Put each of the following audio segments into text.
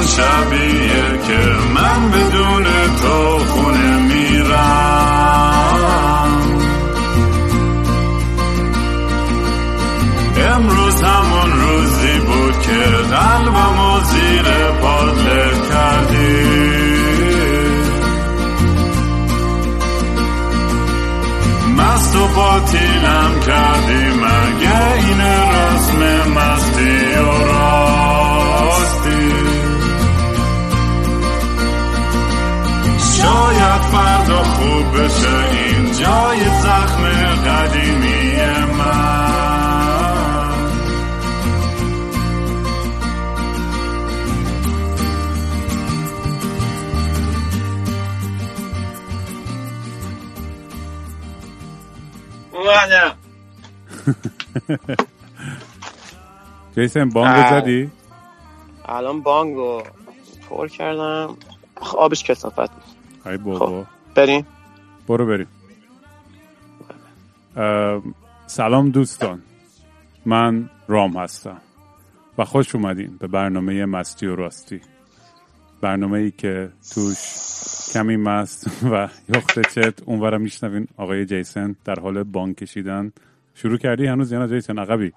همون شبیه که من بدون تو خونه میرم. امروز همون روزی بود که قلبم و زیر پادله کردی. مست و باطیلم کردی خوب بشه این جای زخم قدیمی من. اومدم جیسن بانگ آه. زدی؟ الان بانگو پر کردم. آبش کسافت بود. ای بابا. خب. بریم. برو بریم. ام، سلام دوستان. من رام هستم و خوش اومدین به برنامه مستی و راستی. برنامه ای که توش کمی مست و یخت چت اونورم میشنوین. آقای جیسن در حال بانک کشیدن. شروع کردی هنوز یا نه جیسن؟ عقبی.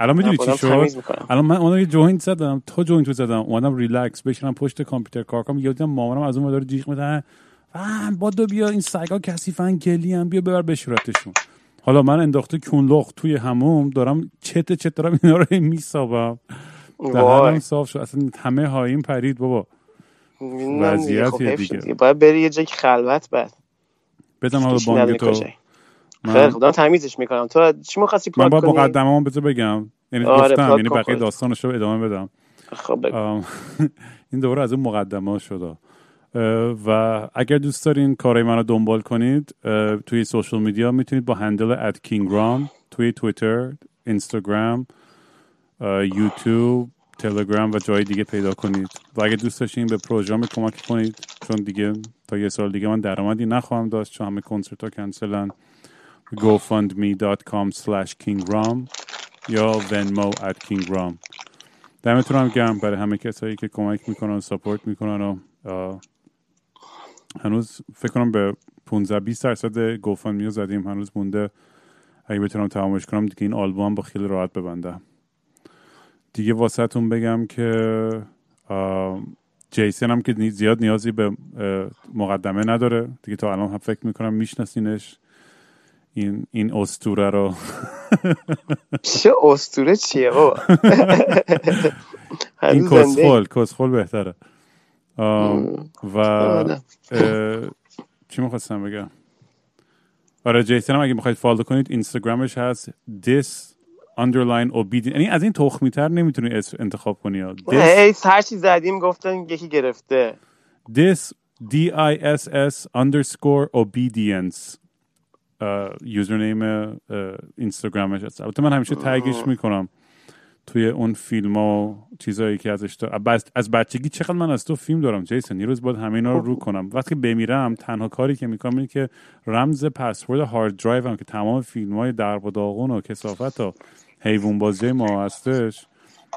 الان می‌دونی چی شد؟ الان من اون یه جوینت زدم. تا جوینت رو زدم. اومدم ریلکس بشینم پشت کامپیوتر کار کنم. یه دیدم مامانم از اون داره جیغ می‌زنه. فهم با دو بیا این سگا کثیفن گلی هم بیا ببر بشورتشون. حالا من انداخته کونلخ توی هموم دارم چت چت دارم اینا رو میسابم. دهنم صاف شد. اصلا همه هاییم پرید بابا. وضعیتیه خب دیگه. شد. باید بری یه جایی خلوت بعد. بدم حالا بانگ تو. من, دارم تمیزش می‌کنم. تو چی می‌خواستی من کنی؟ مقدمه بذار بگم. یعنی آره، گفتم یعنی بقیه. داستانش رو ادامه بدم. خب این دوباره از اون مقدمه اه، و اگر دوست دارین کارهای من رو دنبال کنید توی سوشال میدیا می‌تونید با هندل ات کینگرام توی تویتر اینستاگرام یوتیوب تلگرام و جای دیگه پیدا کنید. و اگر دوست داشتین به پروژرام کمک کنید چون دیگه تا یه سال دیگه من درآمدی نخواهم داشت چون همه کنسرت ها کنسلن gofundme.com slash kingram یا venmo at kingram. دمتون هم گرم برای همه کسایی که کمک می‌کنن ساپورت می‌کنن و هنوز فکر کنم به 15 20 درصد گوفن رو زدیم. هنوز مونده. اگه بتونم تمامش کنم دیگه این آلبوم با خیلی راحت ببندم دیگه واسهتون بگم که جیسن هم که زیاد نیازی به مقدمه نداره. دیگه تا الان هم فکر می‌کنم میشناسینش. این این استوره رو. چه استوره چیه بابا؟ این کسخل کسخل بهتره. و آره. چی می‌خواستم بگم؟ آره جیسن هم اگه می‌خواید فالو کنید اینستاگرامش هست. This underline obedient یعنی از این تخمی تر نمی‌تونی انتخاب کنی ها. this, هر چی زدیم گفتن یکی گرفته. This d i s s underscore obedience. username اینستاگرامش هست. البته من همیشه tag ش می‌کنم. توی اون فیلم و چیزایی که ازش دارم از بچگی چقدر من از تو فیلم دارم جیسن یه روز باید همه اینا رو رو کنم. وقتی بمیرم تنها کاری که می‌کنم اینه که رمز password hard drive هم که تمام فیلم های درب و داغون و کثافت و حیوان بازی ما هستش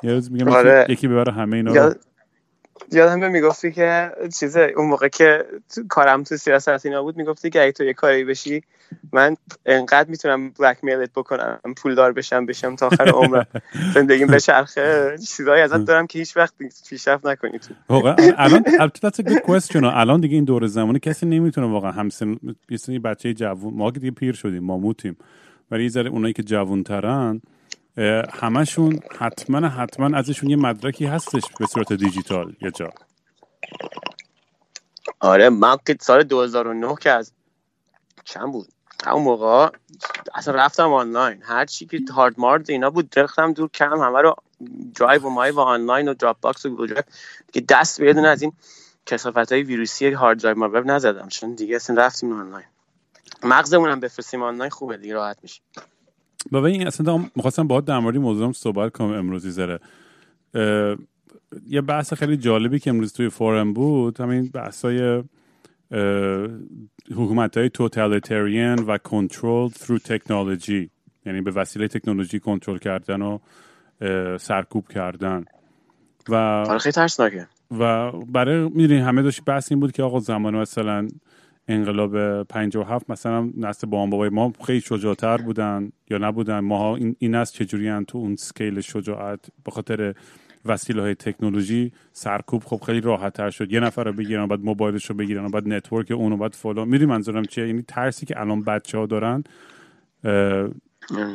یه روز میگم آره. یکی ببره همه اینا رو یادم به می‌گفتی که چیزه اون موقع که تو- کارم تو سیاست اینا بود می‌گفتی که اگه تو یه کاری بشی من انقدر می‌تونم بلک میلت بکنم پولدار بشم بشم تا آخر عمرم. زندگیم بچرخه چیزایی ازت دارم که هیچ وقت پیشرفت نکنی تو. واقعا الان البته that's a good question. الان دیگه این دور زمانی کسی نمی‌تونه واقعا همسن بچه جوون ما که دیگه پیر شدیم ما موتیم. ولی یه ذره اونایی که جوون ترن همشون حتما حتما ازشون یه مدرکی هستش به صورت دیجیتال یه جا؟ آره من که سال 2009 که از چند بود؟ همون موقع اصلا رفتم آنلاین. هر چی که هارد مارد اینا بود ریختم دور کردم همه رو درایو و مای و آنلاین و Dropbox و گوگل دیگه دست به از این کثافت های ویروسی hard drive ما نزدم چون دیگه اصلا رفتیم آنلاین. مغزمون هم بفرستیم آنلاین خوبه دیگه راحت میشه. بابا این اصلا می‌خواستم باهات در مورد موضوعم صحبت کنم امروزی اه، یه بحث خیلی جالبی که امروز توی forum بود همین بحثای حکومت های totalitarian و کنترل through تکنولوژی یعنی به وسیله تکنولوژی کنترل کردن و سرکوب کردن. و آره خیلی ترسناکه. و برای می‌دونی همه داشت بحث این بود که آقا زمان مثلا انقلاب 57 مثلا نسل با بابای ما خیلی شجاعتر بودن یا نبودن؟ ماها این, این است چجوری تو اون scale شجاعت؟ به خاطر وسیله های تکنولوژی سرکوب خب خیلی راحت تر شد. یه نفر رو بگیرن بعد موبایلش رو بگیرن بعد network اونو بعد فلان. میری منظورم چیه؟ یعنی ترسی که الان بچه ها دارن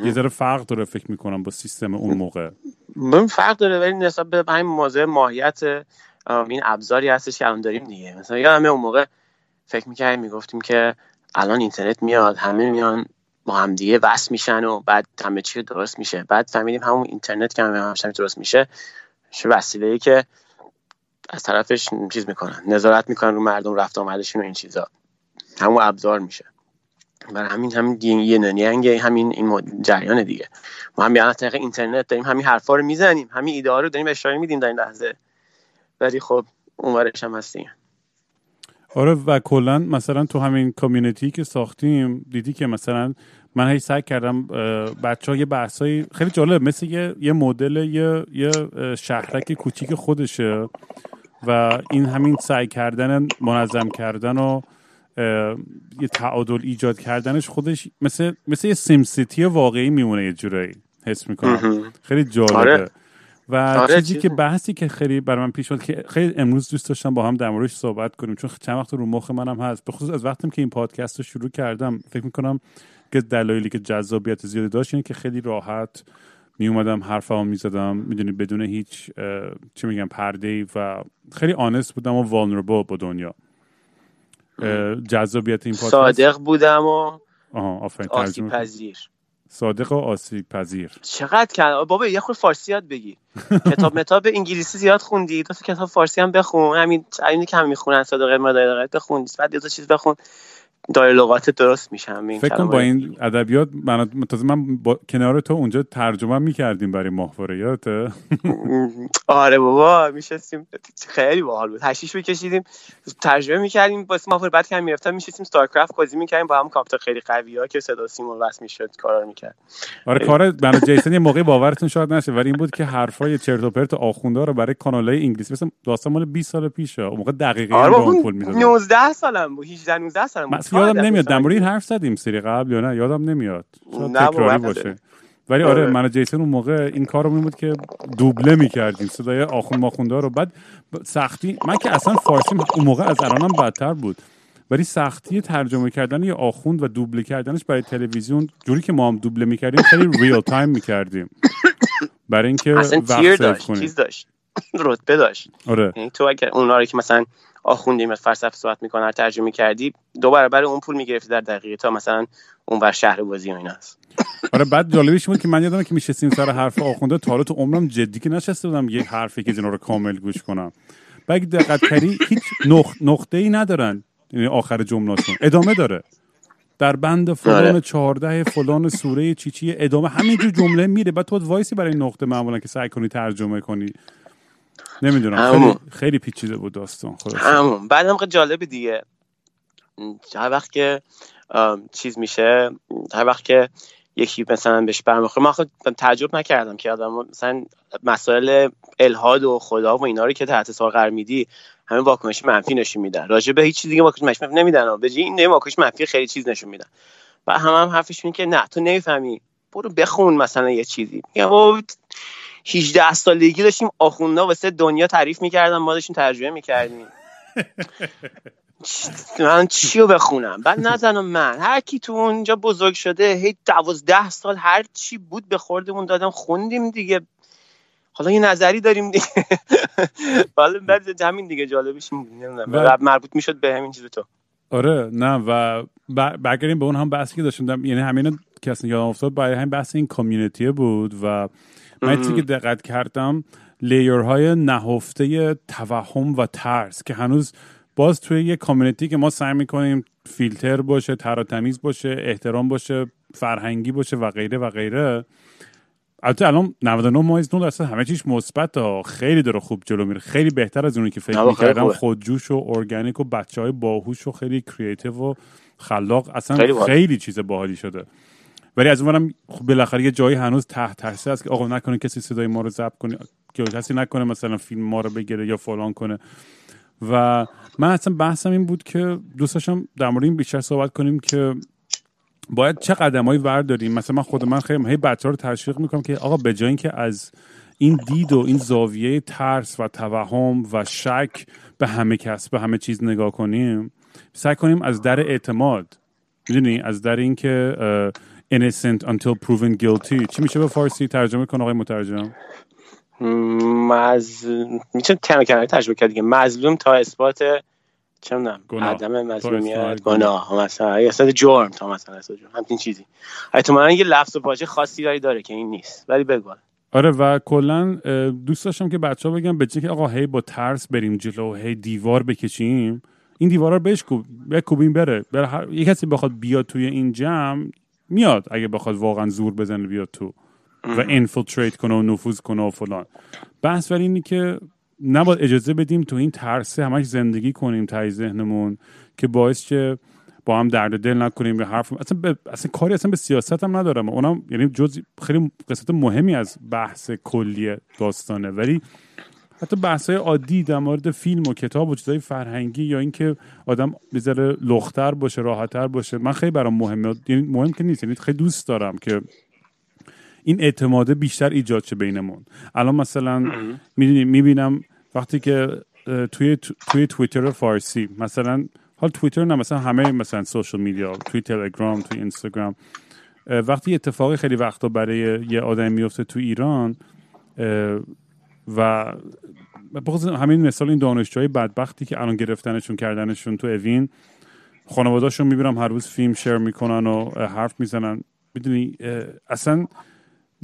یه ذره فرق داره فکر می‌کنم با سیستم اون موقع. من فرق داره ولی نسبت به همین ماهیت این ابزاری هستش که الان داریم دیگه. مثلا یادم اون موقع فکر می‌کردیم می‌گفتیم که الان اینترنت میاد همه میان با هم دیگه وصل میشن و بعد همه چی درست میشه. بعد فهمیدیم همون اینترنت که همه همش درست میشه چه وسیله ای که از طرفش چیز می‌کنن نظارت می‌کنن رو مردم رفت آمدشون و این چیزا. همون ابزار میشه. برای همین همین یه همین این جریان دیگه. ما هم بیان طریق اینترنت داریم همین حرفا رو می‌زنیم همین ایده رو داریم اشاره میدیم در این لحظه. ولی خب اونورش هم هستیم. آره و کلا مثلا تو همین کامیونیتی که ساختیم دیدی که مثلا من هی سعی کردم بچه ها یه بحثایی خیلی جالب مثل یه, یه مدل یه, یه شهرک کوچیک خودشه و این همین سعی کردن منظم کردن و یه تعادل ایجاد کردنش خودش مثل مثل یه سیم سیتی واقعی میمونه یه جورایی حس می‌کنم. خیلی جالبه. آره. و آره چیزی که بحثی که خیلی برای من پیش که خیلی امروز دوست داشتم با هم در موردش صحبت کنیم چون چند وقت رو مخ منم هست. به خصوص از وقتی که این پادکست رو شروع کردم فکر می‌کنم که دلایلی که جذابیت زیادی داشت اینه که خیلی راحت می اومدم حرفمو می‌زدم. می‌دونی بدون هیچ چی میگم پرده ای و خیلی آنست بودم و والنربل با دنیا. جذابیت این پادکست. صادق بودم و آها آفرین پذیر. صادق و آسیب پذیر چقدر کرد بابا یه خود فارسی یاد بگی کتاب متاب انگلیسی زیاد خوندی؟ دو کتاب فارسی هم بخون. همین اینی که هم می‌خونن صادق مدارقه بخون. بعد یه چیز بخون. لغات درست میشم فکر کنم با این ادبیات من تازه من با کنار تو اونجا ترجمه می‌کردیم برای ماهواره یادته؟ آره بابا میشستیم. خیلی باحال بود. هشیش بکشیدیم ترجمه می‌کردیم واسه ماهواره بعد که می‌رفتم میشستیم ستارکرافت بازی می‌کردیم با هم کامپیوتر خیلی قوی ها که صدا سیمون وصل می‌شد کارا می‌کرد. آره کار من جیسن یه موقعی باورتون شاید نشه ولی این بود که حرفای چرت و پرت آخوندا رو برای کانالای انگلیسی مثلا داستان مال 20 سال پیشه اون موقع دقیقاً آره پول می‌داد 19 سالم بود 18 19 سالم بود. یادم نمیاد. در این حرف زدیم سری قبل یا نه؟ یادم نمیاد. تکراری باشه. ولی آره, آره. من و جیسن اون موقع این کار رو بود که دوبله می‌کردیم. صدای آخون ماخونده رو. بعد سختی من که اصلا فارسی اون موقع از الانم بدتر بود. ولی سختی ترجمه کردن یه آخوند و دوبله کردنش برای تلویزیون جوری که ما هم دوبله می‌کردیم خیلی ریل تایم می‌کردیم. برای اینکه وقت داشت چیز داشت. رتبه داشت. آره. یعنی تو اگر اونا رو که مثلا آخوندیم فلسفه صحبت می‌کنه ترجمه کردی دو برابر اون پول می‌گرفتی در دقیقه تا مثلا اون بر شهر بازی و اینا هست. آره بعد جالبیش بود که من یادم که میشستیم سر حرف آخونده. تا حالا تو عمرم جدی که نشسته بودم یه حرفی که رو کامل گوش کنم. بعد دقت کردی هیچ نقطه ای ندارن. یعنی آخر جملاتون ادامه داره. در بند فلان آره. چهارده فلان سوره چیچی ادامه همینجور جمله میره. بعد تو وایسی برای نقطه معمولا که سعی کنی ترجمه کنی. نمی‌دونم. خیلی, خیلی پیچیده بود داستان همون. بعد هم جالب دیگه. هر وقت که چیز میشه هر وقت که یکی مثلا بهش برمیخوره من خود تعجب نکردم که آدم مثلا مسائل الهاد و خدا و اینا رو که تحت سوال قرار میدی همه واکنش منفی نشون میدن. راجع به هیچ چیز دیگه واکنش منفی نمیدن به این واکنش منفی خیلی چیز نشون میدن. و هم هم حرفش که نه تو نمی‌فهمی برو بخون مثلا یه چیزی. 18 سالگی داشتیم آخونده واسه دنیا تعریف می‌کردم ما داشتیم ترجمه می‌کردیم. من چی رو بخونم؟ بعد نزنم من. هر کی تو اونجا بزرگ شده هی دوازده سال هر چی بود به خوردمون دادم خوندیم دیگه. حالا یه نظری داریم دیگه. حالا بعد همین دیگه جالبش نمی‌دونم. مربوط می‌شد به همین چیز تو. آره نه و برگردیم به اون هم بحثی که داشتم. یعنی همین که اصلا یادم افتاد برای همین بحث این کامیونیتی بود و من چیزی که دقت کردم layer های نهفته توهم و ترس که هنوز باز توی یه community که ما سعی می‌کنیم فیلتر باشه تراتمیز باشه احترام باشه فرهنگی باشه و غیره و غیره. البته الان 99 ممیز 9 درصد همه چیش مثبت خیلی داره خوب جلو میره. خیلی بهتر از اونی که فکر می‌کردم. خودجوش و ارگانیک و بچه های باهوش و خیلی creative و خلاق. اصلا خیلی, خیلی چیز باحالی شده. ولی از اونورم خب بالاخره یه جایی هنوز تحت تاثیر هست که آقا نکنه کسی صدای ما رو ضبط کنه که کسی نکنه مثلا فیلم ما رو بگیره یا فلان کنه. و من اصلا بحثم این بود که دوست داشتم در مورد این بیشتر صحبت کنیم که باید چه قدمایی ورداریم. مثلا من خود من خیلی هی رو تشویق می‌کنم که آقا به جای اینکه از این دید و این زاویه ترس و توهم و شک به همه کس به همه چیز نگاه کنیم سعی کنیم از در اعتماد می‌دونی؟ از در اینکه innocent until proven guilty. چی میشه به فارسی ترجمه کن آقای مترجم؟ مز میشه کمی کمی ترجمه کرد دیگه. مظلوم تا اثبات چه می‌دونم عدم مظلومیت گناه. مثلا یا جرم تا مثلا جرم. همین چیزی. احتمالاً یه لفظ و واژه خاصی داری داره که این نیست. ولی بگو. آره و کلا دوست داشتم که بچه ها بگم به که آقا هی با ترس بریم جلو هی دیوار بکشیم این دیوارا رو بهش کوبیم بره. بره هر... یه کسی بخواد بیاد توی این جمع میاد اگه بخواد واقعا زور بزنه بیاد تو و انفلتریت کنه و نفوذ کنه و فلان. بحث ولی اینی که نباید اجازه بدیم تو این ترسه همش زندگی کنیم تای ذهنمون که باعث چه با هم درد دل نکنیم به حرف اصلا, ب... اصلا کاری اصلا به سیاست هم ندارم. اونم یعنی جز خیلی قسمت مهمی از بحث کلی داستانه. ولی حتی بحث عادی در مورد فیلم و کتاب و چیزای فرهنگی یا اینکه آدم بذاره لختر باشه راحتتر باشه من خیلی برام مهمه. یعنی مهم که نیست یعنی خیلی دوست دارم که این اعتماده بیشتر ایجاد شه بینمون. الان مثلا می‌بینم وقتی که توی توی توییتر فارسی مثلا حال توییتر نه مثلا همه مثلا سوشال میدیا توی تلگرام توی اینستاگرام وقتی اتفاقی خیلی وقتا برای یه آدم میفته تو ایران و بخصوص همین مثال این دانشجوهای بدبختی که الان گرفتنشون کردنشون تو اوین خانوادهشون می‌بینم هر روز فیلم شیر می‌کنن و حرف می‌زنن. می‌دونی اصلا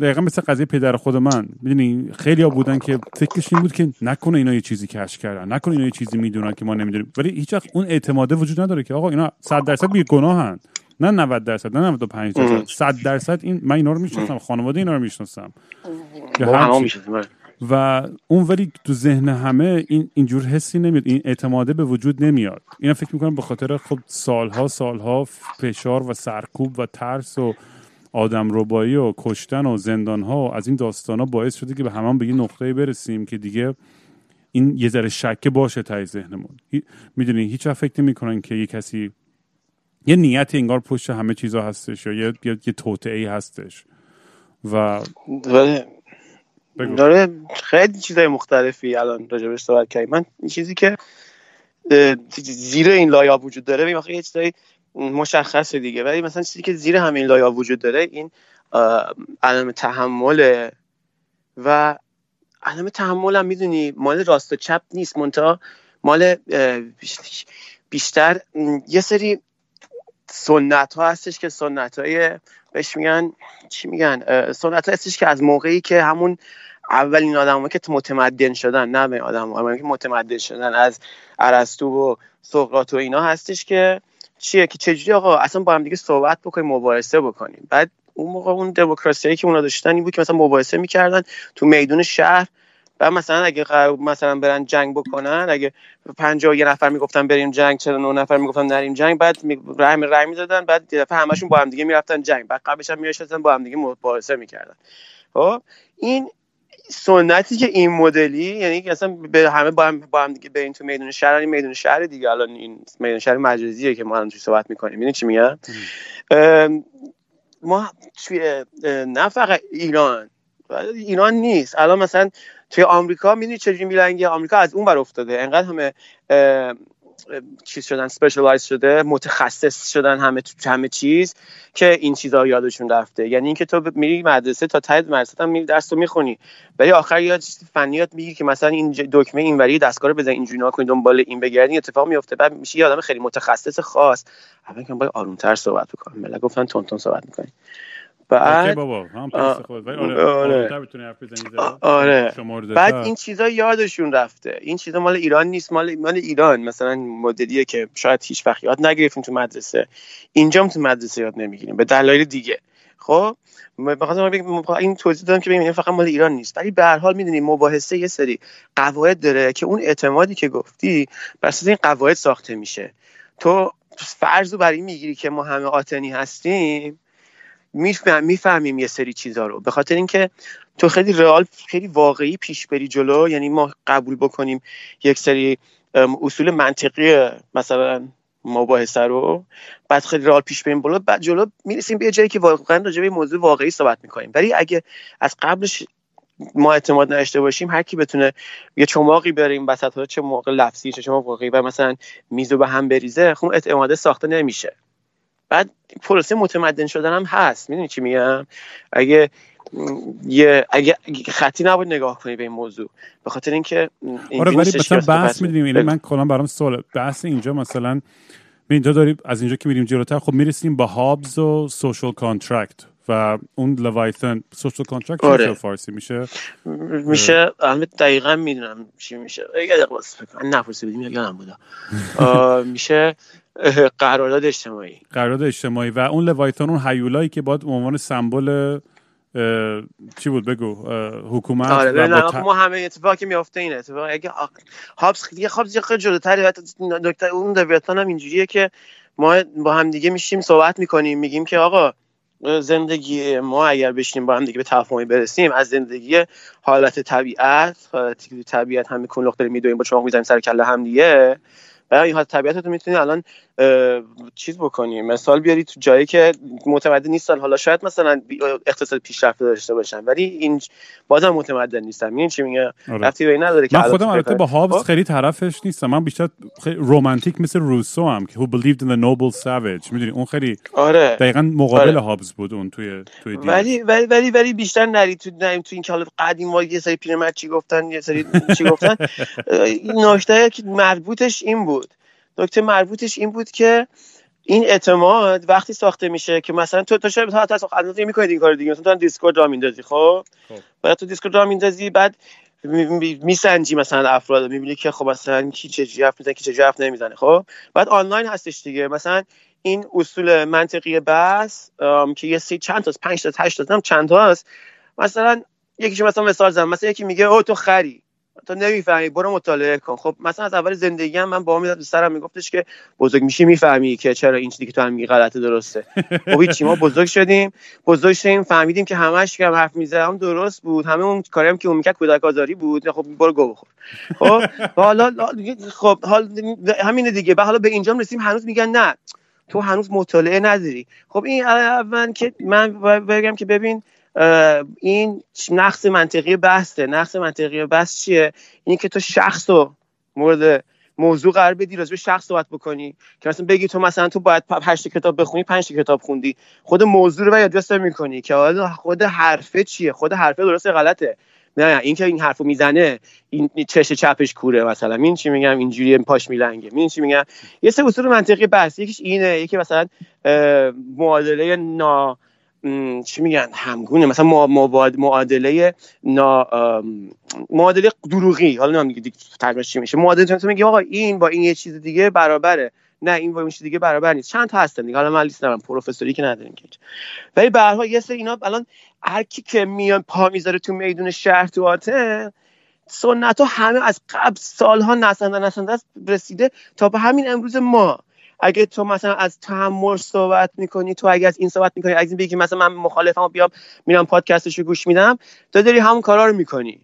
دقیقا مثل قضیه پدر خود من. می‌دونی خیلی ها بودن که فکرش این بود که نکنه اینا یه چیزی کش کردن. نکنه اینا یه چیزی می‌دونن که ما نمی‌دونیم. ولی هیچ وقت اون اعتماده وجود نداره که آقا اینا 100 درصد بی گناهن. نه 90 درصد نه 95 درصد. 100 درصد این من اینا رو می‌شناسم خانواده اینا رو می‌شناسم. و اون ولی تو ذهن همه این اینجور حسی نمیاد. این اعتماده به وجود نمیاد. اینا فکر می‌کنم به خاطر خب سالها سالها فشار و سرکوب و ترس و آدم ربایی و کشتن و زندان ها و از این داستان ها باعث شده که به همان به یه نقطه برسیم که دیگه این یه ذره شکه باشه تای ذهنمون. می‌دونی هیچ فکر نمی‌کنن که یه کسی یه نیت انگار پشت همه چیزا هستش یا یه یه, یه ای هستش. و داره خیلی چیزای مختلفی الان راجبش صحبت کردیم. من این چیزی که زیر این لایا وجود داره بیم یه چیزایی مشخصه دیگه. ولی مثلا چیزی که زیر همین لایا وجود داره این علم تحمل و علم تحمل هم می‌دونی مال راست و چپ نیست. منتها مال بیشتر یه سری سنت ها هستش که سنت های بهش میگن چی میگن؟ سنت ها هستش که از موقعی که همون اولین آدم که متمدن شدن نه به آدم که متمدن شدن از ارسطو و سقراط و اینا هستش که چیه؟ که چجوری آقا اصلا با هم دیگه صحبت بکنیم مباحثه بکنیم. بعد اون موقع اون دموکراسی که اونا داشتن این بود که مثلا مباحثه می‌کردن تو میدون شهر بعد مثلا اگه مثلا برن جنگ بکنن اگه 50 یه نفر می‌گفتن بریم جنگ چرا نه نفر می‌گفتن نریم جنگ بعد رای رای می‌دادن بعد یه دفعه همشون با هم دیگه می‌رفتن جنگ. بعد قبلش هم میشستن با هم دیگه مباحثه می‌کردن. خب؟ این سنتی که این مدلی یعنی اصلا به همه با هم با هم دیگه بریم تو میدون شهر این میدون شهر دیگه. الان این میدون شهر مجازیه که ما الان توی صحبت می‌کنیم. ببین چی میگم؟ ما توی نه فقط ایران. ایران نیست. الان مثلا توی آمریکا می‌دونی چجوری میلنگه؟ آمریکا از اون بر افتاده. انقدر همه چیز شدن سپیشالایز شده متخصص شدن همه همه چیز که این چیزا یادشون رفته. یعنی اینکه تو میری مدرسه تا ته مدرسه هم میری درس رو می‌خونی. ولی آخر یاد فنیات میگی که مثلا این دکمه اینوری دستگاه رو بزن اینجوری نکنی دنبال این بگردی اتفاق میفته بعد میشه یه آدم خیلی متخصص خاص. اول که باید آرومتر صحبت بکنم. ملت گفتن تون تون صحبت می‌کنی. بعد بابا هم آره آره, آره. بعد این چیزا یادشون رفته. این چیزا مال ایران نیست مال مال ایران. مثلا مدلیه که شاید هیچ وقت یاد نگرفتیم تو مدرسه. اینجا تو مدرسه یاد نمی‌گیریم به دلایل دیگه. خب بخاطر این توضیح دادم که ببینیم فقط مال ایران نیست. ولی به هر حال می‌دونیم مباحثه یه سری قواعد داره که اون اعتمادی که گفتی بر این قواعد ساخته میشه. تو فرض رو برای می‌گیری که ما همه آتنی هستیم می‌فهمیم یه سری چیزا رو. به خاطر اینکه تو خیلی رئال خیلی واقعی پیش بری جلو. یعنی ما قبول بکنیم یک سری اصول منطقی مثلا مباحثه رو. بعد خیلی رئال پیش بریم بالا. بعد جلو می‌رسیم به جایی که واقعا راجع به موضوع واقعی صحبت می‌کنیم. ولی اگه از قبلش ما اعتماد نداشته باشیم هر کی بتونه یه چماقی بریم وسط چه موقع لفظی چه چماق واقعی و مثلا میزو به هم بریزه خب اعتماد ساخته نمیشه. بعد پروسه متمدن شدن هم هست. می‌دونی چی میگم؟ اگه یه اگه خطی نباید نگاه کنی به این موضوع. به خاطر اینکه این آره ولی مثلا بحث می‌دونیم. یعنی من کلا برام سوال بحث اینجا مثلا اینجا داریم از اینجا که میریم جلوتر خب می‌رسیم با هابز و social contract و اون Leviathan social contract آره. فارسی میشه؟ میشه البته دقیقا می‌دونم چی میشه. یه دقیقه من نپرسیدم یادم بودا. میشه قرارداد اجتماعی. قرارداد اجتماعی و اون لوایتان اون هیولایی که باید عنوان سمبل چی بود بگو حکومت آره ما همه اتفاقی که میافته اینه. اتفاق اگه هابس دیگه هابس خیلی جلوتری دکتر اون لوایتان هم اینجوریه که ما با هم دیگه میشیم صحبت می‌کنیم میگیم که آقا زندگی ما اگر بشینیم با هم دیگه به تفاهمی برسیم از زندگی حالت طبیعت حالت طبیعت هم میکن داریم میدویم با چماق می‌زنیم سر کله هم دیگه. برای این حال طبیعت می‌تونی الان چیز بکنی؟ مثال بیاری تو جایی که متمدن نیستن. حالا شاید مثلا اقتصاد پیشرفته داشته باشن ولی این بازم متمدن نیستن. میگن چی میگه آره. رفتی به نداره من خودم البته با هابز خب؟ خیلی طرفش نیستم. من بیشتر خیلی رومانتیک مثل روسو هم که who believed in the noble savage. می‌دونی؟ اون خیلی آره. دقیقا مقابل آره. هابز بود اون توی توی ولی ولی ولی ولی بیشتر نری تو نریم تو این که حالا قدیم ما یه سری پیرمرد چی گفتن یه سری چی گفتن. این نکته که مربوطش این بود. نکته مربوطش این بود که این اعتماد وقتی ساخته میشه که مثلا تو تو شاید تا اندازه می‌کنید این کار دیگه؟ مثلا تو Discord راه میندازی خب؟, خب. بعد تو Discord راه میندازی بعد میسنجی مثلا افراد می‌بینی که خب مثلا کی چه حرف می‌زنه کی چه حرف نمی‌زنه خب؟ بعد آنلاین هستش دیگه. مثلا این اصول منطقی بحث که یه سی چند تا 5 تا 8 تا چند تا هست مثلا یکیش مثلا مثال زدم. مثلا یکی میگه او تو خری. تو نمی‌فهمی برو مطالعه کن. خب مثلا از اول زندگی هم من با می‌داد سرم میگفتش که بزرگ میشی می‌فهمی که چرا این چیزی که تو هم میگی غلطه درسته. خب هیچی ما بزرگ شدیم. بزرگ شدیم فهمیدیم که همش که هم حرف می‌زدم درست بود. همه اون کاری هم که اون می‌کرد کودک آزاری بود خب برو گو بخور. خب حالا خب حال همین دیگه. حالا به اینجا رسیم هنوز میگن نه. تو هنوز مطالعه نداری خب این اول که من بگم که ببین این نقص منطقی بحثه. نقص منطقی بحث چیه؟ این که تو شخص رو مورد موضوع قرار بدی راجع به شخص صحبت بکنی. که مثلا بگی تو مثلا تو باید هشت کتاب بخونی پنج کتاب خوندی. خود موضوع رو یادداشت می‌کنی که حالا خود حرفه چیه؟ خود حرفه درسته غلطه. نه این که این حرفو می‌زنه این چش چپش کوره مثلا. این چی میگم؟ اینجوری پاش میلنگه. این چی میگم؟ یه سه اصول منطقی بحث. یکیش اینه یکی مثلا معادله نا چی میگن همگونه. مثلا معادله نا معادله دروغی. حالا نمی‌دونم دیگه ترجمهش چی میشه. معادله تو میگه آقا این با این یه چیز دیگه برابره. نه این با این چیز دیگه برابر نیست. چند تا هستن دیگه. حالا من لیست ندارم. پروفسوری که نداریم که ولی به هر حال یه سری اینا الان هر کی که میان پا می‌ذاره تو میدون شهر تو آتن سنت ها همه از قبل سالها نسنده نسنده رسیده تا به همین امروز ما. اگه تو مثلا از تحمل صحبت می‌کنی تو اگه از این صحبت می‌کنی از این بگی مثلا من مخالفم بیام میرم پادکستش رو گوش میدم تو داری همون کارا رو می‌کنی.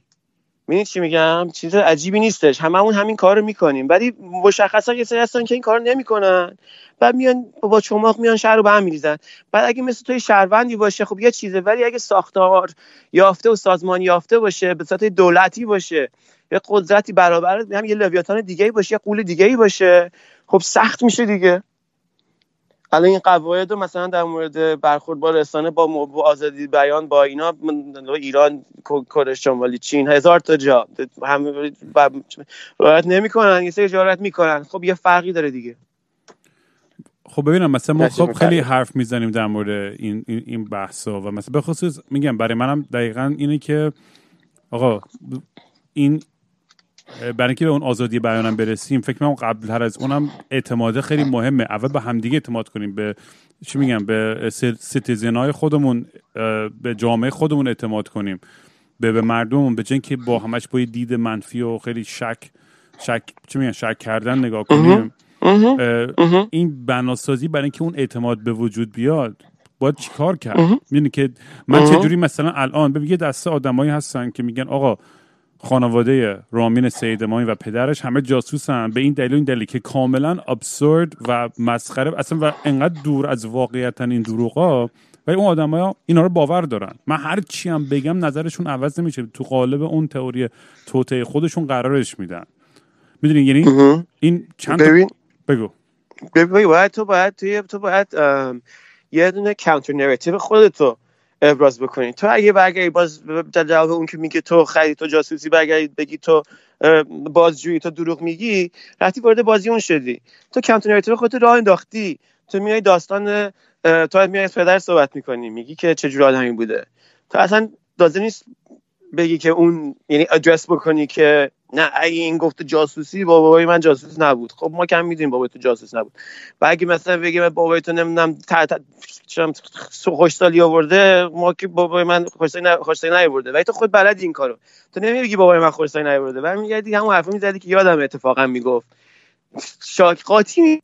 می‌دونی چی میگم؟ چیز عجیبی نیستش. هممون همین کار رو می‌کنیم. ولی مشخصا یه سری هستن که این کار نمی‌کنن. بعد میان با چماق میان شهر رو به هم میریزن بعد اگه مثل توی شهروندی باشه خب یه چیزه. ولی اگه ساختار یافته و سازمان یافته باشه به صورت دولتی باشه یه قدرتی برابر هم یه لویاتان دیگه باشه یه قول دیگه باشه خب سخت میشه دیگه. الان این قواعد مثلا در مورد برخورد با رسانه با, با آزادی بیان با اینا ایران کره شمالی چین هزار تا جا. همه رعایت نمی‌کنن یه سری جارت می‌کنن. خب یه فرقی داره دیگه. خب ببینم مثلا ما خب خیلی حرف می‌زنیم در مورد این این, این بحثا و مثلا به خصوص میگم برای منم دقیقا اینه که آقا این برای اینکه به اون آزادی بیانم برسیم فکر کنم قبل تر از اونم اعتماد خیلی مهمه. اول به همدیگه اعتماد کنیم. به چی میگم؟ به citizen های خودمون به جامعه خودمون اعتماد کنیم. به به مردممون به که با همش با دید منفی و خیلی شک شک چی میگن؟ شک کردن نگاه کنیم. این بناسازی برای اینکه اون اعتماد به وجود بیاد باید چیکار کرد؟ می‌دونی که من چجوری مثلا الان ببین یه دسته آدمایی هستن که میگن آقا خانواده رامین سیدمانی و پدرش همه جاسوسن. به این دلیل این دلیل که کاملا ابسورد و مسخره. اصلا و انقدر دور از واقعیت این دروغا. ولی اون آدمای اینا رو باور دارن. من هر چی هم بگم نظرشون عوض نمیشه. تو قالب اون تئوری توته خودشون قرارش میدن. می‌دونی؟ یعنی این چند ببین. بگو. ببین باید تو باید تو باید یه دونه کانتر نراتیو خودتو ابراز بکنی. تو اگه برگردی باز در جواب اون که میگه تو خرید تو جاسوسی برگردی بگی تو بازجویی تو دروغ میگی رفتی وارد بازی اون شدی. تو counter narrative خودت راه انداختی. تو میای داستان تو میای پدر صحبت می‌کنی. میگی که چه جور آدمی بوده. تو اصلا لازم نیست بگی که اون یعنی ادرس بکنی که نه اگه این گفته جاسوسی بابای من جاسوس نبود. خب ما که می‌دونیم بابای تو جاسوس نبود. و اگه مثلا بگیم بابای تو نمی‌دونم خشکسالی آورده ما که بابای من خشکسالی نیاورده. ولی تو خود بلدی این کارو. تو نمیگی بابای من خشکسالی نیاورده. برمیگردی همون حرفو می‌زدی که یادم اتفاقا می‌گفت. شاک قاطی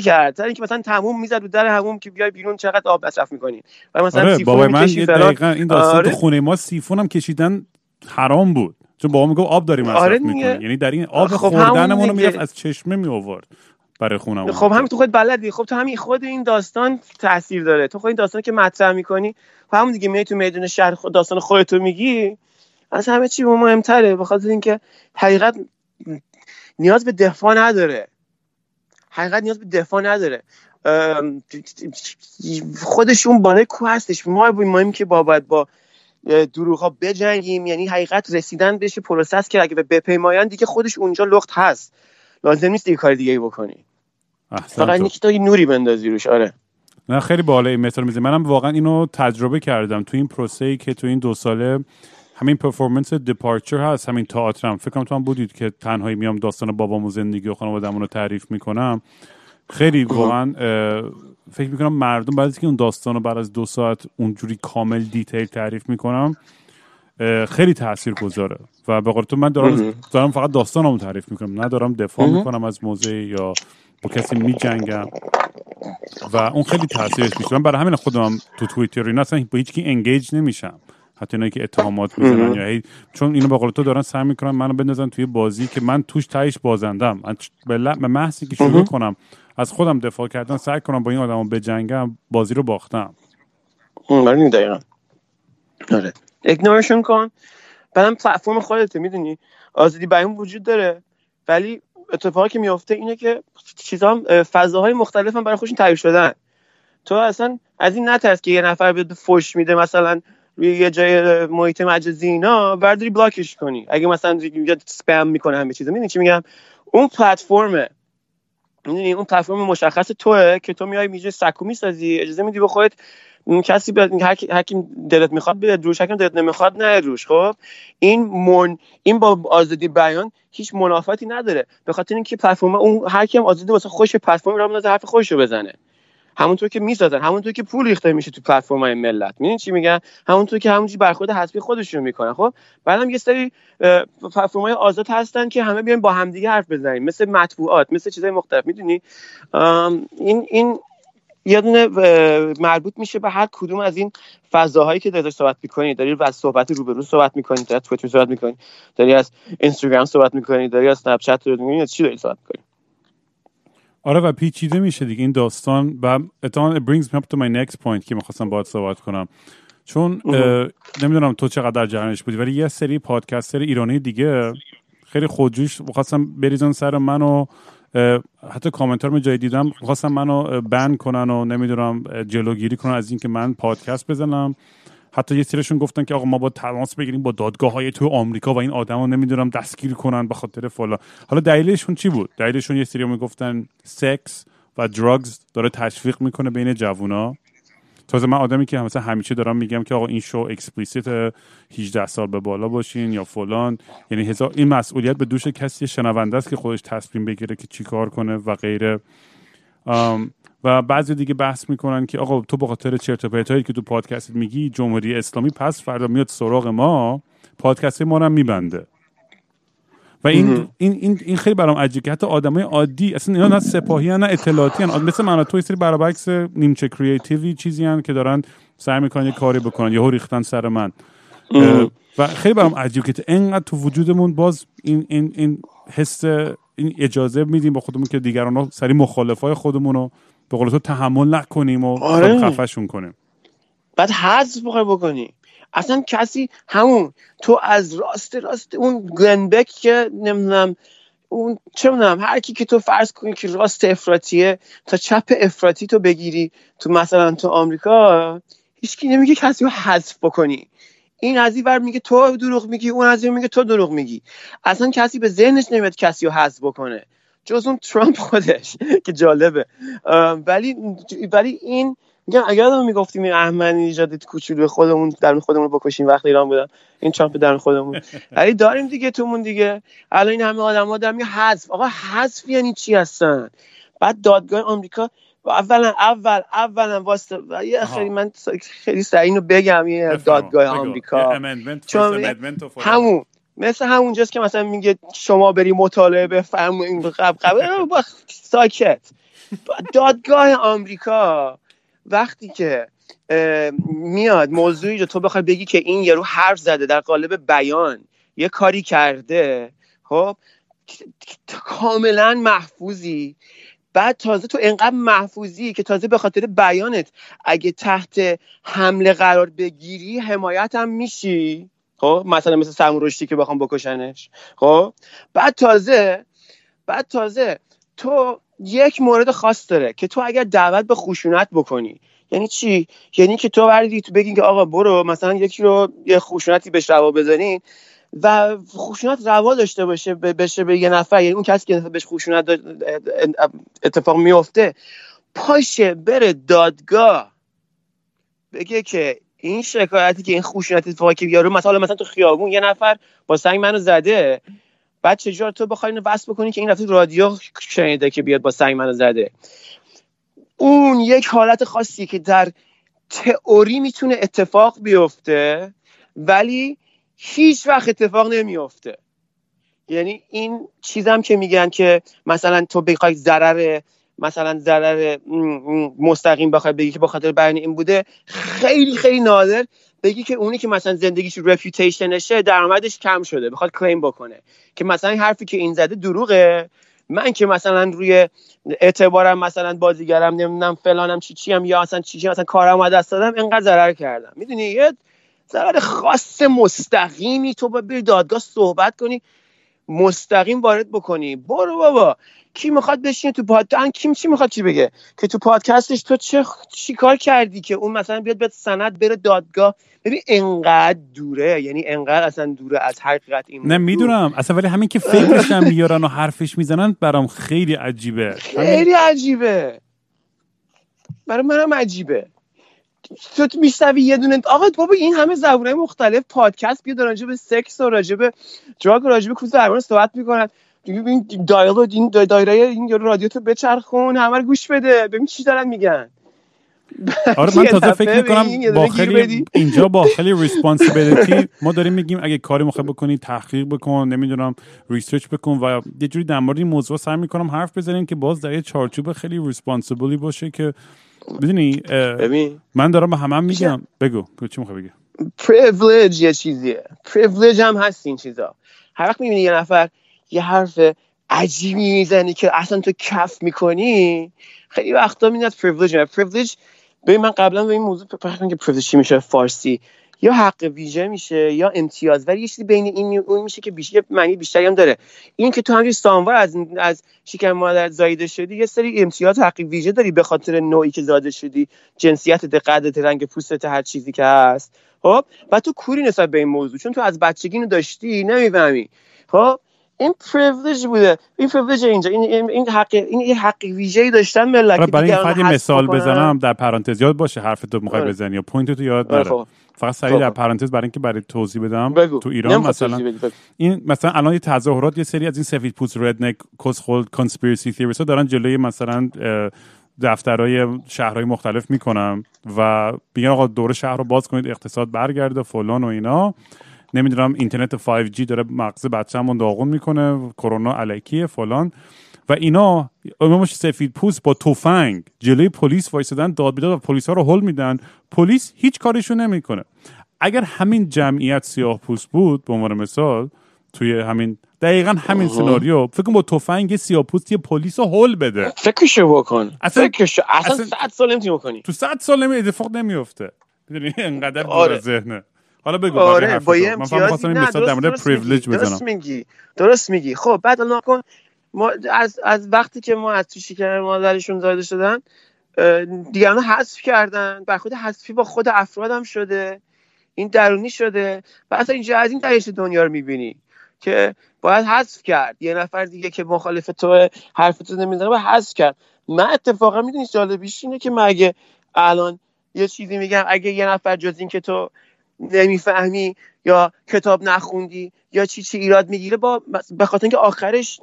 کرد تا اینکه مثلا تموم می‌زد رو در هموم که بیای بیرون چقدر آب مصرف می‌کنی. و مثلا آره سیفون بابای من یه. دقیقا این داستان آره. تو خونه ما سیفون هم کشیدن حرام بود. چون بابا می‌گفت آب داری مصرف آره می‌کنی. یعنی در این آب خب خوردنمون رو می‌رفت. از چشمه می آورد برای خونمون خب همین تو خود بلدی خب تو همین خود این داستان تاثیر داره. تو خود این داستان که مطرح می‌کنی خب همون دیگه میای تو میدون شهر خود داستان خودتو میگی از همه چی مهمتره. به خاطر اینکه حقیقت نیاز به دفاع نداره. حقیقت نیاز به دفاع نداره. خودشون بالای کوه هستش. ما مهم که با باید با دروغ ها بجنگیم. یعنی حقیقت رسیدن بهش process که اگه بپیمایان دیگه خودش اونجا لخت هست. لازم نیست دیگه کار دیگه ای بکنی فقط. اینکه تو نوری بندازی روش. آره. نه خیلی بالا این مثال میزه منم واقعا اینو تجربه کردم تو این پروسه ای که تو این دو ساله همین performance Departure هست. همین تئاترم فکر کنم تو هم بودید که تنهایی میام داستان بابام و زندگی و خانواده‌مون رو تعریف می‌کنم. خیلی واقعا اه، فکر می‌کنم مردم بعد از که اون داستان رو بعد از دو ساعت اونجوری کامل detail تعریف می‌کنم خیلی تاثیر گذاره و به قول تو من دارم دارم فقط داستانمو تعریف می‌کنم. ندارم دفاع می‌کنم از موضع یا با کسی میجنگم. و اون خیلی تاثیرش بیشتر من برای همین خودم هم تو توییتر اینا اصلا با هیچ کی engage نمیشم. حتی اینایی که اتهامات می‌زنن یا هی چون اینو به قول تو دارن سعی می‌کنن منو بندازن توی بازی که من توش تهش بازندم. به محض که شروع کنم از خودم دفاع کردن سعی کنم با این آدمو بجنگم بازی رو باختم. اون دقیقا. آره. اگنورشون کن. بعدم پلتفرم خودته می‌دونی؟ آزادی بیان وجود داره. ولی اتفاقی که میفته اینه که چیزا فضاهای مختلف هم برای خودشون تعریف شدن. تو اصلا از این نترس که یه نفر به فوش میده مثلا روی یه جای محیط مجازی اینا برداری بلاکش کنی. اگه مثلا یا سپم می‌کنه همه چیزا می‌دونی چی میگم؟ اون پلتفرمه. می‌دونی؟ اون پلتفرم مشخص توه که تو میای میجه سکو می‌سازی اجازه میدی به خودت کسی به هر کی- دلت می‌خواد بیاد روش. هر دلت نمی‌خواد نه روش خب؟ این من این با آزادی بیان هیچ منافاتی نداره. به خاطر اینکه پلتفرم اون هر کی هم آزادی واسه خوش پلتفرم را بندازه حرف خودشو بزنه. همونطور که می‌سازن همونطور که پول ریخته میشه تو پلتفرم های ملت. می‌دونی چی میگن؟ همونطور که همونجوری برخورد حسبی خودشون می‌کنن. خب بعدم یه سری پلتفرم های آزاد هستن که همه بیان با همدیگه حرف بزنیم مثل مطبوعات مثل چیزهای مختلف. می‌دونی؟ این این یه دونه مربوط میشه به هر کدوم از این فضاهایی که داری صحبت می‌کنی. داری از صحبت روبرو صحبت می‌کنی. داری از توییتر صحبت می‌کنی. داری از اینستاگرام صحبت می‌کنی. داری از اسنپ چت چی داری صحبت می‌کنی؟ آره و پیچیده میشه دیگه این داستان و it brings me up to my next point که می‌خواستم باید صحبت کنم. چون نمی‌دونم تو چقدر در جریانش بودی ولی یه سری پادکستر ایرانی دیگه خیلی خودجوش خواستم بریزن سر من و اه، حتی کامنتار می جای دیدم خواستم منو اه، بن کنن و نمی‌دونم جلوگیری کنن از اینکه من پادکست بزنم. حتی یه سریشون گفتن که آقا ما با تماس بگیریم با دادگاه های تو آمریکا و این آدم رو نمی‌دونم دستگیر کنن به خاطر فلان. حالا دلیلشون چی بود؟ دلیلشون یه سری می‌گفتن سکس و drugs داره تشویق می‌کنه بین جوونا. تازه من آدمی که مثلا همیشه دارم میگم که آقا این show explicit 18 سال به بالا باشین یا فلان. یعنی هزار این مسئولیت به دوش کسی شنونده است که خودش تصمیم بگیره که چی کار کنه و غیره. و بعضی دیگه بحث می‌کنن که آقا تو به خاطر چرت و پرتایی که تو پادکست میگی جمهوری اسلامی پس فردا میاد سراغ ما پادکست ما رو میبنده. و این این این این خیلی برام عجیبه. که حتی آدمای عادی اصلا اینا نه سپاهی نه اطلاعاتی هن. مثل من تو سری برعکس نیمچه کریتیوی چیزی هن که دارن سعی می‌کنن یه کاری بکنن یهو ریختن سر من. و خیلی برام عجیب که انقدر تو وجودمون باز این این این حس این اجازه میدیم با خودمون که دیگران سری مخالفای خودمون رو به قول تو تحمل نکنیم و آره. خفشون کنیم. بعد حذف بخوای بکنی. اصلا کسی همون تو از راست راست اون گلنبک که نمی‌دونم اون چه می‌دونم هر کی که تو فرض کنی که راست افراطیه تا چپ افراطی تو بگیری تو مثلا تو آمریکا هیچکی نمیگه کسی رو حذف بکنی. این از این ور میگه تو دروغ میگی اون از این میگه تو دروغ میگی. اصلا کسی به ذهنش نمیاد کسی رو حذف بکنه. جز اون ترامپ خودش که جالبه. ولی ولی این میگم اگر آدم می‌گفتیم این احمدی نژاد کوچولو خودمون در خودمون رو بکشیم وقتی ایران بودن این ترامپ در خودمون. ولی داریم دیگه تومون دیگه. الان این همه آدم ها دارن میگن حذف. آقا حذف یعنی چی هستن؟ بعد دادگاه آمریکا اولا اول اولا واسه و یه. خیلی من خیلی سریع اینو بگم یه دادگاه آمریکا. چون همون مثل همونجاست که مثلا میگه شما بری مطالعه بفهم این قب قب با ساکت. دادگاه آمریکا. وقتی که میاد موضوعی رو تو بخوای بگی که این یارو حرف زده در قالب بیان یه کاری کرده خب کاملا محفوظی. بعد تازه تو انقدر محفوظی که تازه به خاطر بیانت اگه تحت حمله قرار بگیری حمایت هم میشی. خب مثلا مثل رشدی که بخوام بکشنش. خب بعد تازه بعد تازه تو یک مورد خاص داره که تو اگر دعوت به خشونت بکنی. یعنی چی؟ یعنی که تو بردی تو بگی که آقا برو مثلا یکی رو یه خشونتی بهش روا بزنین و خشونت روا داشته باشه بشه به یه نفر. یعنی اون کسی که بهش خشونت اتفاق میفته پاشه بره دادگاه. بگه که این شکایتی که این خشونت اتفاقی که یارو مثلا مثلا تو خیابون یه نفر با سنگ منو زده بعد چجور تو بخوای اینو وصل بکنی که این رفته رادیو شنیده که بیاد با سنگ منو زده؟ اون یک حالت خاصی که در تئوری می‌تونه اتفاق بیفته ولی هیچ وقت اتفاق نمیفته یعنی این چیزم که میگن که مثلا تو بخوای ضرر مثلا ضرر مستقیم بخوای بگی که به خاطر بیان این بوده خیلی خیلی نادر بگی که اونی که مثلا زندگیش رپیوتیشنشه درآمدش کم شده بخواد کلیم بکنه. که مثلا حرفی که این زده دروغه. من که مثلا روی اعتبارم مثلا بازیگرم نمی‌دونم فلانم چی چی هم یا اصلا چی چی مثلا کارم از دست دادم اینقدر ضرر کردم. می‌دونی؟ یه ضرر خاص مستقیمی تو باید بری دادگاه صحبت کنی مستقیم وارد بکنی. برو بابا. کی می‌خواد بشینه تو پادکست کی چی می‌خواد چی بگه؟ که تو پادکستش تو چه چی کار کردی که اون مثلا بیاد به سند بره دادگاه؟ ببین انقدر دوره یعنی انقدر اصلا دوره از حقیقت این نه. می‌دونم. اصلا ولی همین که فکرش هم میارن و حرفش می‌زنن برام خیلی عجیبه. خیلی عجیبه. برای منم عجیبه. تو میشنوی یه دونه آقا بابا این همه زبونه مختلف. پادکست بیاد راجع به سکس و راجع به دراگ و راجع به کوز زبان صحبت می‌کنن. این dial این دا- دایره این یارو رادیو تو بچرخون همه رو گوش بده. ببین چی دارن میگن. آره من تازه فکر می‌کنم با خیلی بدی. اینجا با خیلی responsibility ما داریم میگیم اگه کاری می‌خوای بکنی تحقیق بکن نمی‌دونم research بکن و یه جوری در مورد این موضوع سعی می‌کنم حرف بزنیم که باز در یه چارچوب خیلی responsible ی باشه که می‌دونی ببین. من دارم به همه میگم. بگو بگو چی می‌خوای بگی؟ privilege یه چیزیه. privilege هم هست این چیزا. هر وقت می‌بینی یه نفر یه حرف عجیبی می‌زنی که اصلا تو کف می‌کنی. خیلی وقتا میاد. privilege privilege ببین من قبلا به این موضوع فکر که privilege چی میشه؟ فارسی. یا حق ویژه میشه یا امتیاز. ولی یه چیزی بین این اون میشه که بیشتر معنی بیشتری هم داره. این که تو همین ساموار از از شکم مادر زایده شدی یه سری امتیاز حق ویژه داری به خاطر نوعی که زاده شدی. جنسیت قدت رنگ پوستت هر چیزی که هست. خب؟ و تو کوری نسبت به این موضوع. چون تو از بچگی داشتی نمی‌فهمی. خب؟ این privilege بوده این privilege اینجا این این حق این یه حق ویژه‌ای داشتن ملت آره برای این فقط مثال بکنن. بزنم در پرانتز یاد باشه حرف تو می‌خوای آره. بزنی یا point تو یاد نره خب فقط سریع خب. در پرانتز برای اینکه برای توضیح بدم بگو تو ایران مثلا بگو. این مثلا الان یه تظاهرات یه سری از این سفید پوست redneck کسخل conspiracy theorist ها دارن جلوی مثلا دفترهای شهرهای مختلف می‌کنن و میگن آقا دور شهر رو باز کنید اقتصاد برگرده فلان و اینا نمی‌دونم اینترنت 5G داره مغز بچه‌مون داغون می‌کنه کرونا علکیه فلان. و اینا امامش سفید پوست با تفنگ جلوی پلیس وایسادن داد بیداد و پلیس ها رو هل میدن. پلیس هیچ کارشون نمی‌کنه. اگر همین جمعیت سیاه پوست بود به عنوان مثال توی همین دقیقا همین سناریو فکر کن با تفنگ سیاه پوست یه پلیس رو هل بده. فکرشو بکن. اصلا- فکرشو. اصلا اصلا- صد سال نمی‌تونی بکنی. تو صد سال نمی اتفاق نمیفته می‌دونی؟ انقدر آره. ذهنه. حالا بگو آره با. یه امتیازی نه درست, مورد درست, درست بزنم. میگی درست میگی. خب بعد الان کن ما از, از وقتی که ما از تو شکر مادرشون زاده شدن دیگران حذف کردن برخورد حذفی با خود افراد هم شده این درونی شده. و اصلا اینجا از این دریچه دنیا رو می‌بینی که باید حذف کرد. یه نفر دیگه که مخالف تو حرف تو نمی‌زنه باید حذف کرد. من اتفاقا می‌دونی جالبیش اینه که من اگه الان یه چیزی میگم اگه یه نفر جز این که تو نمی‌فهمی یا کتاب نخوندی یا چی چی ایراد می‌گیره با به خاطر اینکه آخرش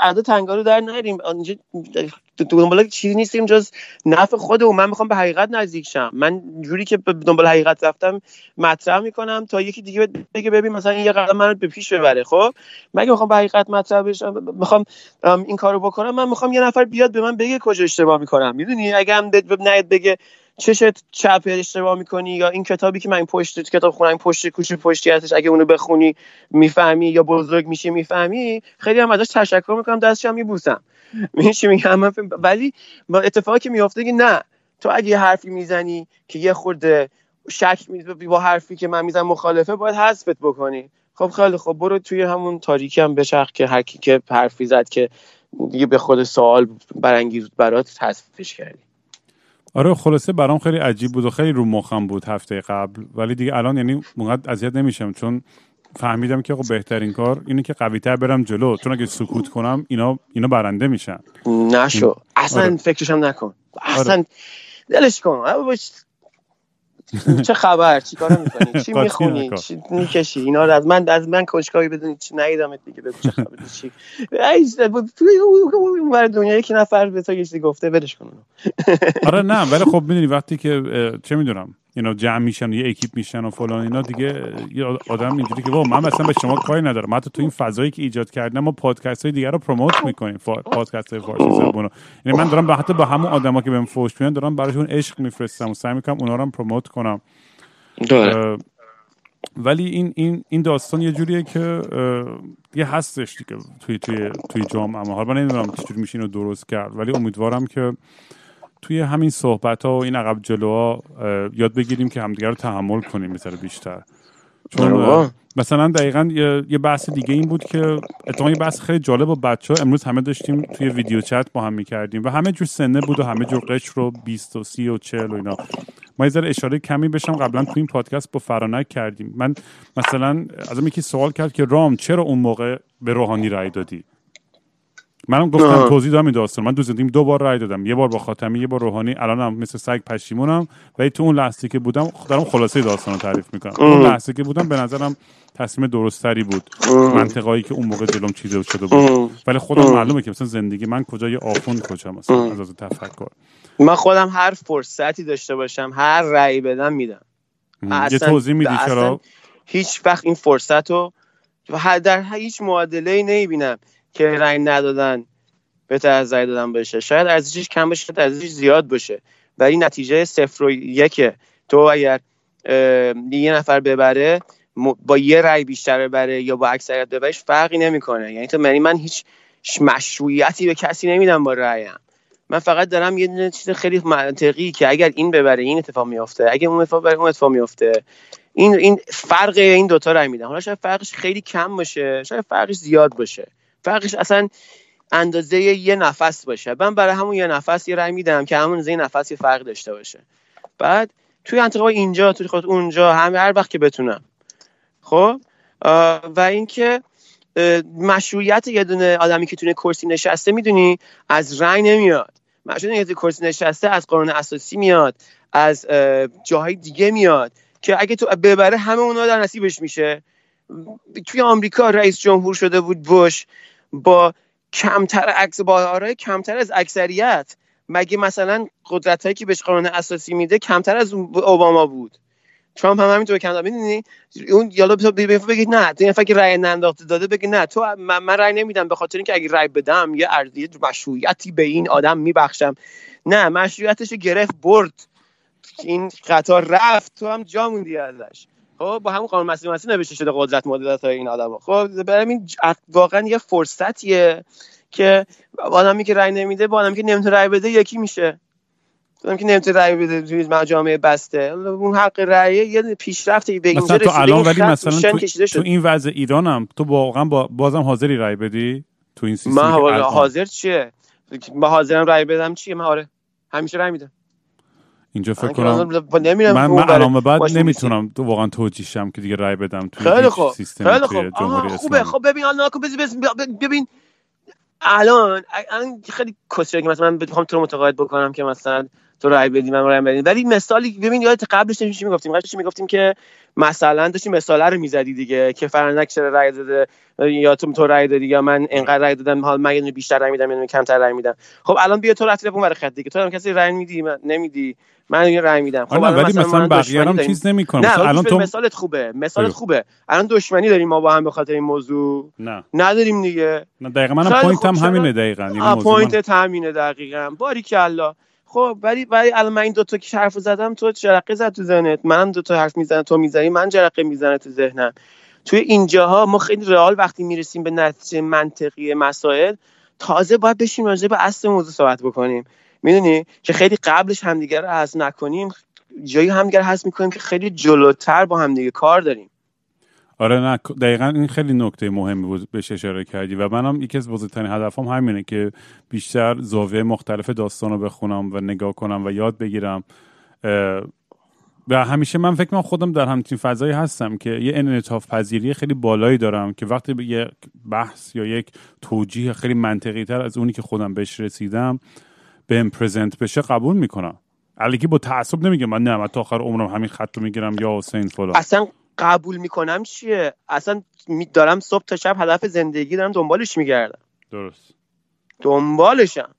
اعداد تنگا رو در نریم اینجا دنبال چیزی نیستیم جز نفع خودمون من می‌خوام به حقیقت نزدیک شم. من جوری که به دنبال حقیقت رفتم مطرح می‌کنم تا یکی دیگه بگه ببین مثلا این یه قدم منو به پیش ببره خب؟ مگه می‌خوام به حقیقت مطرح بشم می‌خوام ام، این کارو بکنم من می‌خوام یه نفر بیاد به من بگه کجا اشتباه می‌کنم. می‌دونی؟ اگه هم بگه چشت چپ اشتباه می‌کنی یا این کتابی که من پشت کتاب خونم پشت کوچه پشتی هستش اگه اونو بخونی می‌فهمی یا بزرگ میشی می‌فهمی خیلی هم ازش تشکر می‌کنم دستش هم میبوسم. چی میگم؟ من ولی اتفاقی که میافته که نه تو اگه یه حرفی می‌زنی که یه خورده شک می- با حرفی که من می‌زنم مخالفه باید حذفت بکنی. خب خیلی خب برو توی همون تاریکی هم بچرخ که هر کی که حرفی زد که دیگه به خود سوال برانگیز برات حذفش کردی. آره خلاصه برام خیلی عجیب بود و خیلی رو مخم بود هفته قبل. ولی دیگه الان یعنی اونقدر اذیت نمیشم چون فهمیدم که آقا بهترین کار اینه که قوی تر برم جلو. چون اگه سکوت کنم اینا اینا برنده میشن. نشو. اصلا آره. فکرش هم نکن. اصلا دلش کن. چه خبر؟ چی کار می‌کنی؟ چی می‌خونی. چی می‌کشی؟ اینا رو از من از من کنجکاوی بدونی چی ندیدمت دیگه بگو چه خبر چی. اون ور دنیا یک نفر به تو یه چیزی گفته ولش کن. آره نه ولی خب می‌دونی وقتی که چه می‌دونم؟ اینا جمع میشن و یه اکیپ میشن و فلان اینا. دیگه یه آدم اینجوری که بابا من مثلا به شما کاری ندارم. حتی تو این فضایی که ایجاد کردم ما پادکست های دیگه رو پروموت می‌کنیم فا... پادکست های فارسی زبون. یعنی من دارم به حتی با همون آدما که بهم فوش میدن دارم براشون عشق میفرستم و سعی می‌کنم اونا رو هم پروموت کنم. ولی این این این داستان یه جوریه که یه هستش دیگه توی توی توی جامعه. حالا من نمی‌دونم چجوری میشه اینو درست کرد ولی امیدوارم که توی همین صحبت ها و این عقب جلوها یاد بگیریم که همدیگه رو تحمل کنیم مثلا بیشتر. چون آره. مثلا دقیقا یه, بحث دیگه این بود که اتفاقا یه بحث خیلی جالب با بچه ها امروز همه داشتیم توی ویدیو چت با هم می‌کردیم و همه جور سنه بود و همه جور قشر و 20 و 30 و 40 و اینا. ما یه ذره اشاره کمی بشم قبلا تو این پادکست با فرانک کردیم. من مثلا ازم یکی سوال کرد که رام چرا اون موقع به روحانی رای دادی؟ منم گفتم آه. توضیح دادم این داستان. من دو زندگیم دو بار رای دادم. یه بار با خاتمی یه بار روحانی. الانم مثل سگ پشیمونم. ولی تو اون لحظه که بودم دارم خلاصه داستان رو تعریف می‌کنم. اون. لحظه که بودم به نظرم تصمیم درستری بود. منطقایی که اون موقع جلوم چیده شده بود. ولی خودم. معلومه که مثلا زندگی من کجا یه آخوند کجا مثلا. از از تفکر. من خودم هر فرصتی داشته باشم هر رأی بدم میدم. یه توضیح میدی چرا؟ هیچ وقت این فرصت رو و در هیچ معادله ای نمی‌بینم. که رأی ندادن بهتر از رأی دادن باشه شاید ارزشش کم باشه شاید ارزشش زیاد باشه ولی نتیجه صفر و یکه. تو اگر یه نفر ببره با یه رأی بیشتر ببره یا با اکثریت ببرش فرقی نمی‌کنه. یعنی تو یعنی من هیچ مشروعیتی به کسی نمیدم با رأیم؟ من فقط دارم یه چیز خیلی منطقی که اگر این ببره این اتفاق میافته. اگه اون اتفاق ببره اون اتفاق میافته. این این فرق این دوتا رای میدم حالا شاید فرقش خیلی کم باشه شاید فرقش زیاد باشه. فرقش اصلا اندازه یه نفس باشه. من برای همون یه نفس یه رای میدم که همون یه نفس یه فرق داشته باشه. بعد توی انتخاب اینجا توی خود اونجا همه هر وقت که بتونم. خب؟ و اینکه مشروعیت یه دونه آدمی که توی کرسی نشسته می‌دونی از رای نمیاد. مشروعیت یه کرسی نشسته از قانون اساسی میاد از اه، جاهای دیگه میاد که اگه تو ببره همه اونا در نصیبش میشه. توی آمریکا رئیس جمهور شده بود بوش با کمتر عکس با آرای کمتر از اکثریت. مگه مثلا قدرت هایی که بهش قانون اساسی میده کمتر از اوباما بود؟ ترامپ هم همینطور کانادا می‌دونی اون یالا بگید نه این که رأی ننداخته داده بگی نه. تو من, من رأی نمیدم به خاطر اینکه اگه رأی بدم یه ارزی مشروعیتی به این آدم میبخشم. نه مشروعیتش گرفت برد. این قطار رفت. تو هم جا موندی ازش. خب با همون قانون مسئله مسئله نوشته شده قدرت مدت های این آدم خب برای این واقعا یه فرصتیه که آدمی که رأی نمیده با آدمی که نمی‌تونه رأی بده یکی میشه. آدمی که نمی‌تونه رأی بده توی مجامع بسته. اون حق رأی یه پیشرفتی به اینجا تو الان ولی مثلا تو, تو این وضع ایرانم تو واقعا با بازم حاضری رأی بدی؟ تو این سیستم من حاضر چیه؟ من حاضرم رأی بدم چیه؟ من آره همیشه رأی میدم. اینجا فکر کنم من من الان بعد نمی‌تونم تو واقعا توجیشم که دیگه رای بدم خیلی خوب سیستم خیلی خوب. جمهوری خوبه. خب ببین الان ببین. الان خیلی کسیه که مثلا من بخوام تو رو متقاعد بکنم که مثلا تو رای بدی من رای بدی ولی مثالی ببین یادت قبلش چی می‌گفتیم؟ قبلش چی می‌گفتیم که مثلا داشتیم مثاله رو می‌زدی دیگه که فرانک چرا رای داده؟ یا تو تو رای دادی یا من انقدر رای دادم حال من بیشتر رای میدم یا کمتر رای میدم. خب الان بیا تو رفتی اون ور خط دیگه. تو هم کسی رای میدی من نمیدی. من یه رای میدم. خب ولی مثلا, مثلا بقیه هم چیز نمی‌کنم. نه الان تو مثالت خوبه. مثالت خوبه. الان دشمنی داریم ما با هم به خاطر این موضوع. نه. نداریم دیگه. نه دقیقاً منم point هم همینه دقیقاً. point همینه دقیقاً. باری کلا خب ولی ولی الان من این دو تا که حرف زدم تو جرقه زد تو ذهنت. منم دو تا حرف می‌زنم تو می‌زنی من جرقه می‌زنه تو ذهنم. توی اینجاها ما خیلی رئال وقتی می‌رسیم به نتیجه منطقی مسائل تازه باید بشیم راجع به اصل موضوع صحبت بکنیم. می‌دونی؟ که خیلی قبلش همدیگه رو حذف نکنیم. جایی همدیگه رو می‌کنیم که خیلی جلوتر با همدیگه کار داریم. آره نه دقیقا این خیلی نکته مهمی بود بهش اشاره کردی. و منم یکی از بزرگترین هدفم همینه که بیشتر زاویه مختلف داستان رو بخونم و نگاه کنم و یاد بگیرم. و همیشه من فکر کنم خودم در همچین فضایی هستم که یه انعطاف پذیری خیلی بالایی دارم که وقتی به یه بحث یا یک توجیه خیلی منطقی تر از اونی که خودم بهش رسیدم بهم پرزنت بشه قبول می‌کنم. علیکی با تعصب نمیگم من نه تا آخر عمرم همین خط رو می‌گیرم یا حسین فلان. اصلا قبول می‌کنم چیه؟ اصلا دارم صبح تا شب هدف زندگی دارم دنبالش میگردم. درست. دنبالشم.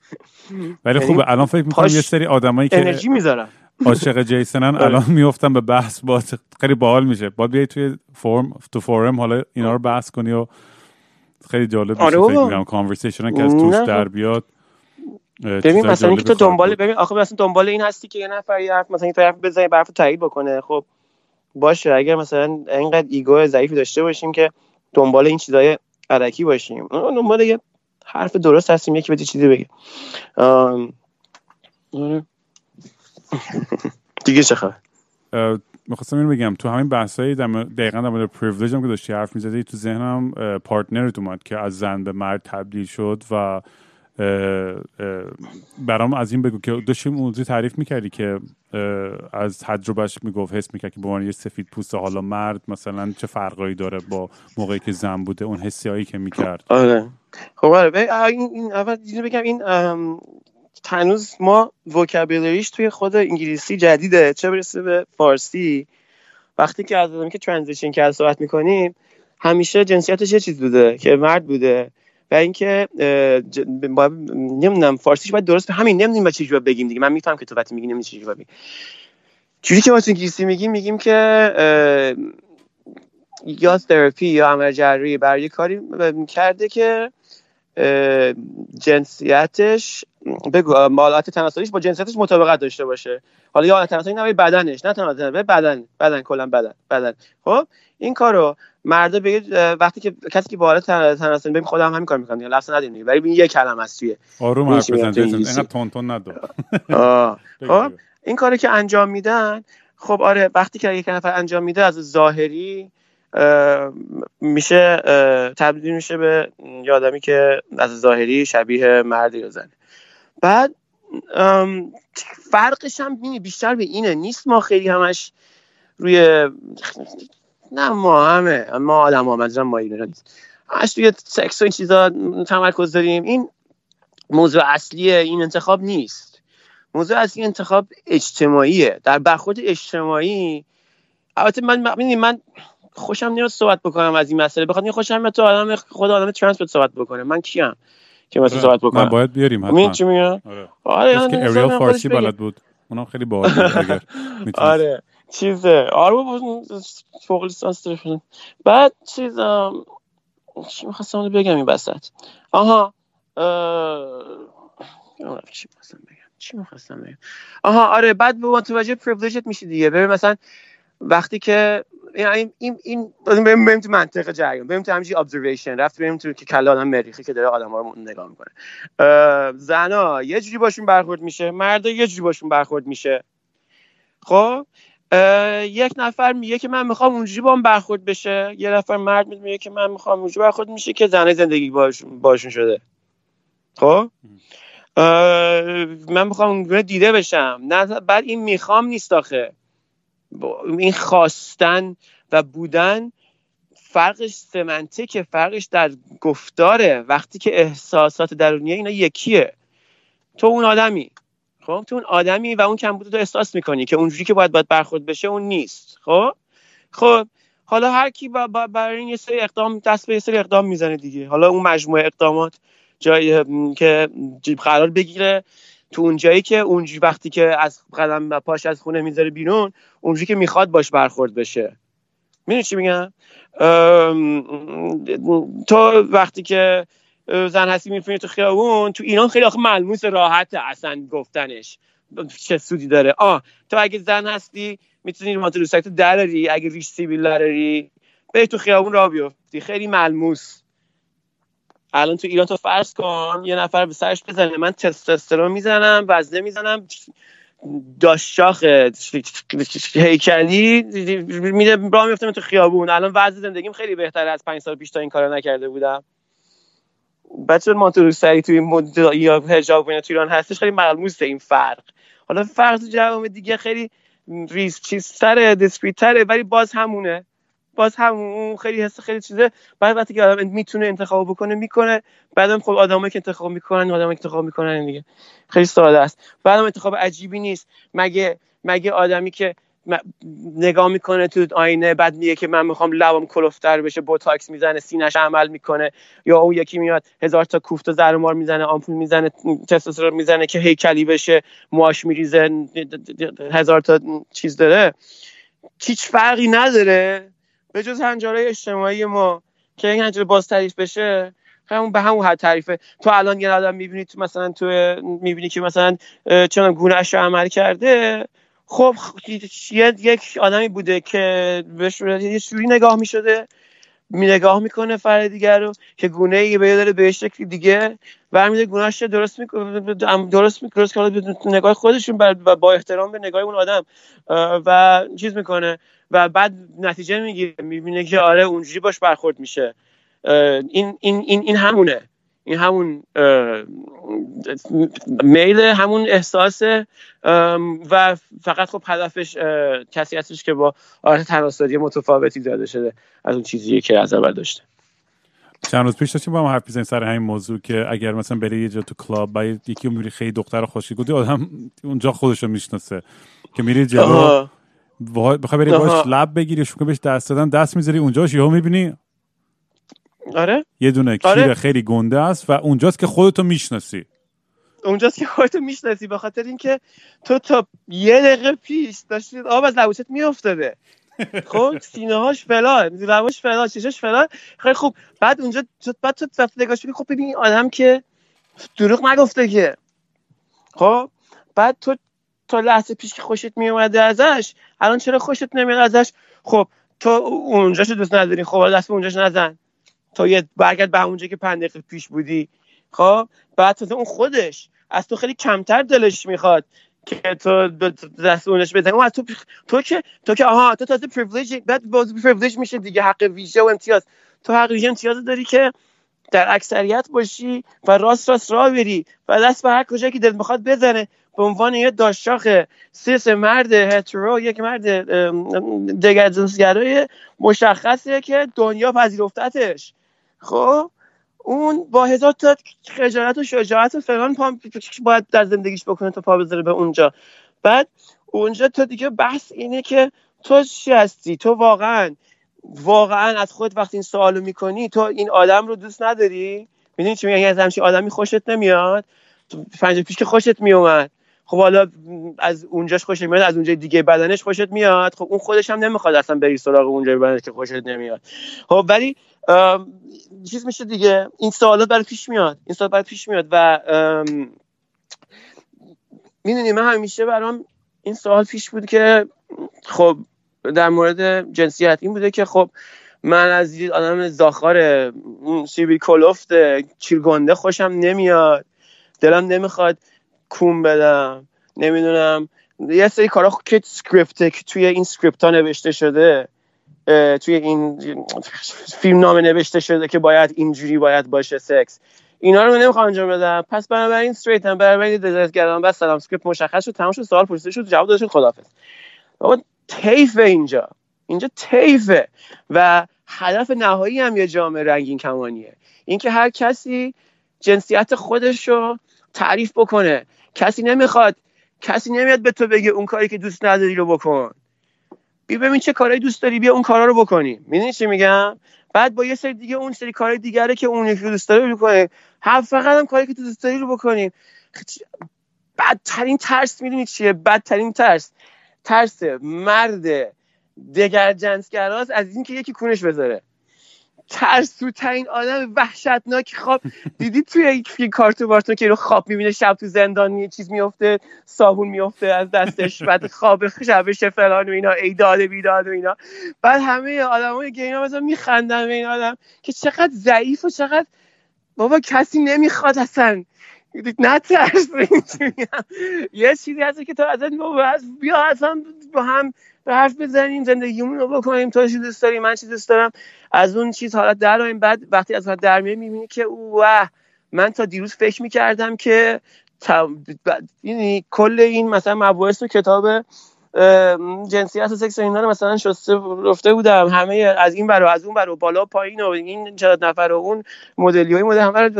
ولی خوبه الان فکر می‌کنم یه سری آدمایی که انرژی می‌ذارم. عاشق جیسنن الان میفتم به بحث با خیلی باحال میشه. باید بیای توی forum تو forum حالا اینا رو بحث کنی و خیلی جالب میشه آره فکر می‌کنم. conversation که از توش در بیاد ببین مثلا اینکه تو دنبال ببین آخه مثلا دنبال این هستی که یه نفر یه حرف مثلا یه طرف بزنه طرف تایید بکنه. خب باشه اگر مثلا اینقدر ego ضعیفی داشته باشیم که دنبال این چیزای علکی باشیم. دنبال یه حرف درست هستیم یکی بده چیزی بگه. دیگه چه خبر؟ می‌خواستم اینو بگم. تو همین بحثایی دقیقا در مورد پریویلیج هم که داشتی حرف می‌زدی تو ذهنم پارتنرت اومد که از زن به مرد تبدیل شد و برام از این بگو که داشتی موضوع تعریف می‌کردی که از تجربهش می‌گفت حس می‌کرد که به یه سفید پوست حالا مرد مثلا چه فرقایی داره با موقعی که زن بوده اون حسی هایی که می‌کرد. آره. خب آره این اول بگم این هنوز ما وکابلریش توی خود انگلیسی جدیده. چه برسه به فارسی؟ وقتی که از که ترانزیشن کرد صحبت می‌کنیم همیشه جنسیتش یه چیز بوده که مرد بوده. و اینکه نمی‌دونم فارسیش باید درست همین نمی‌دونیم با چه بگیم دیگه. من می‌فهمم که تو وقتی میگی نمی‌دونی چه بگیم جوری که ما تو انگلیسی میگیم میگیم که یا تراپی یا عمل جراحی برای کاری کرده که جنسیتش بگو مالات تناسلیش با جنسیتش مطابقت داشته باشه. حالا یا تناسلی نه بدنش نه تنها بدن بدن کلا بدن بدن. خب؟ این کارو مردا بگید وقتی که کسی که بالا تناسلی ببین خودم همین کار می‌کنم دیگه لفظ ندیم دیگه. ولی یه کلمه است توی آروم حرف بزن اینقدر تون تون ندو خب این کاری که انجام میدن خب آره وقتی که یک نفر انجام میده از ظاهری میشه تبدیل میشه به یادمی که از ظاهری شبیه مردی رو زنه. بعد فرقش هم بیشتر به اینه. نیست ما خیلی همش روی نه ما همه ما آدم ها منظورم ما اینا نیست. همش روی سکس و این چیزا تمرکز داریم. این موضوع اصلی این انتخاب نیست. موضوع اصلی انتخاب اجتماعیه. در برخورد اجتماعی البته من من خوشم نیاد صحبت بکنم از این مسئله. بخاطر خوشم میاد تو آدم خود آدم ترنس صحبت بکنه. من کیم که مثلا صحبت بکنم؟ من باید بیاریم حتما. چی میگم؟ آره, آره که اریال فارسی بلد بود. اونم خیلی باحال اگر آره. چیزه. آره فوق لیسانس داره بعد چیز ام، چی می‌خواستم بگم این وسط. آها اه، چی می‌خواستم بگم. چی بگم؟ آها آره بعد به متوجه پریویلیجت میشی دیگه. ببین مثلا وقتی که این این این بریم تو منطق جریان. بریم تو همینجوری ابزرویشن رفت بریم تو که کله آدم مریخی که داره آدم ها رو نگاه می‌کنه. زنا یه جوری باشون برخورد میشه. مردا یه جوری باشون برخورد میشه. خب؟ یک نفر میگه که من می‌خوام اونجوری با هم برخورد بشه. یه نفر مرد میگه که من می‌خوام اونجوری برخورد میشه که زنه زندگی باشون, شده. خب؟ من می‌خوام اونگونه دیده بشم. نه بعد این می‌خوام نیست آخه. این خواستن و بودن فرقش سمنتیکه فرقش در گفتاره. وقتی که احساسات درونیه اینا یکیه. تو اون آدمی. خب؟ تو اون آدمی و اون کمبود تو احساس می‌کنی که اونجوری که باید باید برخورد بشه اون نیست خب؟ خب حالا هر کی با- با- برای این یه سری اقدام دست به یه سری اقدام می‌زنه دیگه. حالا اون مجموعه اقدامات جایی که قرار بگیره تو اون جایی که اونجوری وقتی که از قدم پاش از خونه می‌ذاره بیرون اونجوری که می‌خواد باش برخورد بشه. می‌دونی چی میگم؟ تو وقتی که زن هستی میفونی تو خیابون تو ایران خیلی آخه ملموس راحته اصلا گفتنش. چه سودی داره؟ آه تو اگه زن هستی می‌تونی ماتروسک دراری؟ اگه ریش سیبیل داری بری تو خیابون راه بیفتی. خیلی ملموس. الان تو ایران تو فرض کن یه نفر به سرش بزنه. من تستوسترون می‌زنم وزنه می‌زنم. داشاخ هیکلی میره راه میفتم تو خیابون. الان وضع زندگیم خیلی بهتره. از پنج سال پیش تا این کارو نکرده بودم. بچه مانتو روسری توی این مد یا حجاب اینا تو ایران هستش خیلی ملموسه این فرق. حالا فرق تو جوامع دیگه خیلی ریز چیز تره discreet تره ولی باز همونه. باز همون خیلی حس خیلی چیزه. بعد وقتی که آدم می‌تونه انتخاب بکنه می‌کنه. بعدم خب آدمایی که انتخاب می‌کنن آدمایی که انتخاب می‌کنن دیگه. خیلی ساده است. بعدم انتخاب عجیبی نیست. مگه مگه آدمی که نگاه می‌کنه تو آینه بعد میگه که من می‌خوام لبم کلفتر بشه بوتاکس می‌زنه سینش عمل می‌کنه. یا اون یکی میاد هزار تا کوفت و زرمار می‌زنه آمپول می‌زنه تستوسترون می‌زنه که هیکلی بشه موهاش میریزه هزار تا چیز داره. هیچ فرقی نداره. به جز هنجاره اجتماعی ما که این هنجاره باز تعریف بشه همون به همون حد تعریفه. تو الان یه آدم می‌بینی تو مثلا تو می‌بینی که مثلا چون گونهش رو عمل کرده. خب یک آدمی بوده که بهش یه شوری نگاه می‌شده می نگاه می‌کنه فرد دیگر رو که گونه ای به داره به شکل دیگه برمیده رو درست می‌کنه درست می‌کنه درست کنه نگاه خودشون و با احترام به نگاه اون آدم و چیز می‌کنه و بعد نتیجه می‌گیره می‌بینه که آره اونجوری باش برخورد میشه. این این این این همونه. این همون میل همون احساس و فقط خب هدفش کسی هستش که با آرت تناسلی متفاوتی زده شده از اون چیزی که از اول داشته. چند روز پیش داشتیم با هم حرف می‌زدیم سر همین موضوع که اگر مثلا بری یه جا تو کلاب با یکی می‌بینی خیلی دختر خوشی گفتی آدم اونجا خودش رو می‌شناسه. که میری جلو بخوای بری. باش لب بگیری کنی بهش دست دادن دست می‌ذاری اونجاش یهو می‌بینی آره؟ یه دونه کیر آره. خیلی گنده است و اونجاست که خودتو می‌شناسی. اونجاست که خودتو می‌شناسی به خاطر اینکه تو تا یه دقیقه پیش داشتی آب از لبوست میافتاده. خب سینه هاش فلان لباش فلان چشاش فلان. خیلی خوب. بعد اونجا بعد تو نگاهش می‌کنی، خب ببین آدم که دروغ نگفته که. خب بعد تو تا لحظه پیش که خوشت میومده ازش الان چرا خوشت نمیاد ازش؟ خب تو اونجاشو دوست نداری. خب دست اونجاش نزن. تا یه برگرد به اونجا که پنج دقیقه پیش بودی. خب؟ بعد تو اون خودش از تو خیلی کمتر دلش می‌خواد که تو دست اونش بزنی. اون از تو تو که تو که آها تو تازه privilege بعد باز privilege میشه دیگه حق ویژه و امتیاز. تو حق ویژه امتیاز داری که در اکثریت باشی و راست راست راه بری. و دست به هر کجا که دلت می‌خواد بزنه. به عنوان یه داشاخ سیس مرد هترو یک مرد جنسگرای مشخصه که دنیا پذیرفتتش. خب اون با هزار تا خجالت و شجاعت و فلان پا باید در زندگیش بکنه تا پا بذاره به اونجا. بعد اونجا تو دیگه بحث اینه که تو چی هستی؟ تو واقعا واقعا از خود وقتی این سوالو می‌کنی تو این آدم رو دوست نداری؟ می‌دونی چی میگن از همچین آدمی خوشت نمیاد. پنج پیش که خوشت میومد خب حالا از اونجاش خوشت میاد از اونجای دیگه بدنش خوشت میاد. خب اون خودش هم نمی‌خواد اصلا بری سراغ اونجای بدنش که خوشت نمیاد. خب ولی چیز میشه دیگه. این سوالات برای پیش میاد. این سوالات برای پیش میاد و می‌دونی من همیشه برام این سوال پیش بود که خب در مورد جنسیت این بوده که خب من از آدم زاخار سیبیل کلفت کیر گنده خوشم نمیاد دلم نمی‌خواد کون بدم نمی‌دونم یه سری کارا که script که توی این script ها نوشته شده. توی این فیلم نامه نوشته شده که باید اینجوری باید باشه سکس. اینا رو نمی‌خوام انجام بدم. پس بنابراین straight هم بنابراین decide کردم بس سلام script مشخص شد تمام شد سوال پرسیده شد جواب داده شد خدافظ بابا تیفه اینجا. اینجا تیفه و هدف نهایی هم یه جامعه رنگین کمانیه. اینکه هر کسی جنسیت خودش رو تعریف بکنه. کسی نمی‌خواد کسی نمیاد به تو بگه اون کاری که دوست نداری رو بکن. بیا ببین چه کارهایی دوست داری بیا اون کارا رو بکنی. می‌دونی چی میگم؟ بعد با یه سری دیگه اون سری کارهای دیگره که اون یکی دوست داره بکنه هم فقط هم کاری که تو دوست داری رو بکنیم بدترین ترس می‌دونی چیه؟ بدترین ترس. ترس مرد دگر جنسگراست از اینکه یکی کونش بذاره. ترسو ترین آدم وحشتناک. خواب دیدی توی یک کارتو بارتون که رو خواب می‌بینه شب تو زندان یه چیز میفته صابون میفته از دستش بعد خواب شبش فلان و اینا ایداد بیداد و اینا. بعد همه آدمای گینا مثلا میخندن به این آدم که چقدر ضعیف و چقدر بابا کسی نمی‌خواد اصلا. نه ترس یه چیزی هست که تو ازت بیا اصلا با هم حرف بزنیم زندگیمون رو بکنیم. تو چی دوست داری من چی دوست دارم. از اون چیز حالت در بعد وقتی از حالت در میای می‌بینی که واه من تا دیروز فکر می‌کردم که یعنی کل این مثلا مباحث و کتاب جنسیت و سکس اینا رو مثلا شسته رفته بودم. همه از این برو از اون برو بالا پایین و این چند نفر و اون مدلی های مدل همه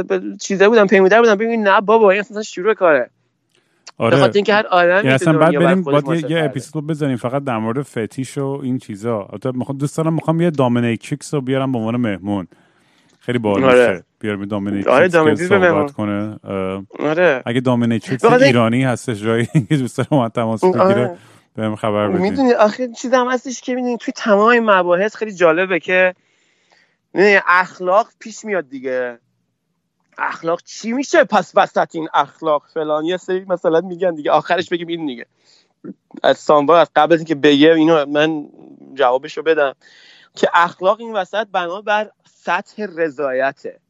چیزه بودم پیموده بودم. ببین نه بابا این اصلا شروع کاره. آره. به اینکه هر آدمی یعنی اصلا بعد بریم باید یه, اپیزود بزنیم فقط در مورد فتیش و این چیزا. می‌خوام دوست دارم می‌خوام یه dominatrix رو بیارم به عنوان مهمون. خیلی باحال آره. بیارم dominatrix آره dominatrix صحبت کنه. آره. اگه dominatrix ایرانی هستش جایی دوست دارم تماس بگیره آره. بهم خبر بدید می‌دونی آخه چیز هم هستش که می‌دونی توی تمام مباحث خیلی جالبه که اخلاق پیش میاد دیگه. اخلاق چی میشه؟ پس وسط این اخلاق فلان. یه سری مثلا میگن دیگه آخرش بگیم این دیگه. از سامبا از قبل از اینکه بگه اینو من جوابشو بدم. که اخلاق این وسط بنا بر سطح رضایته.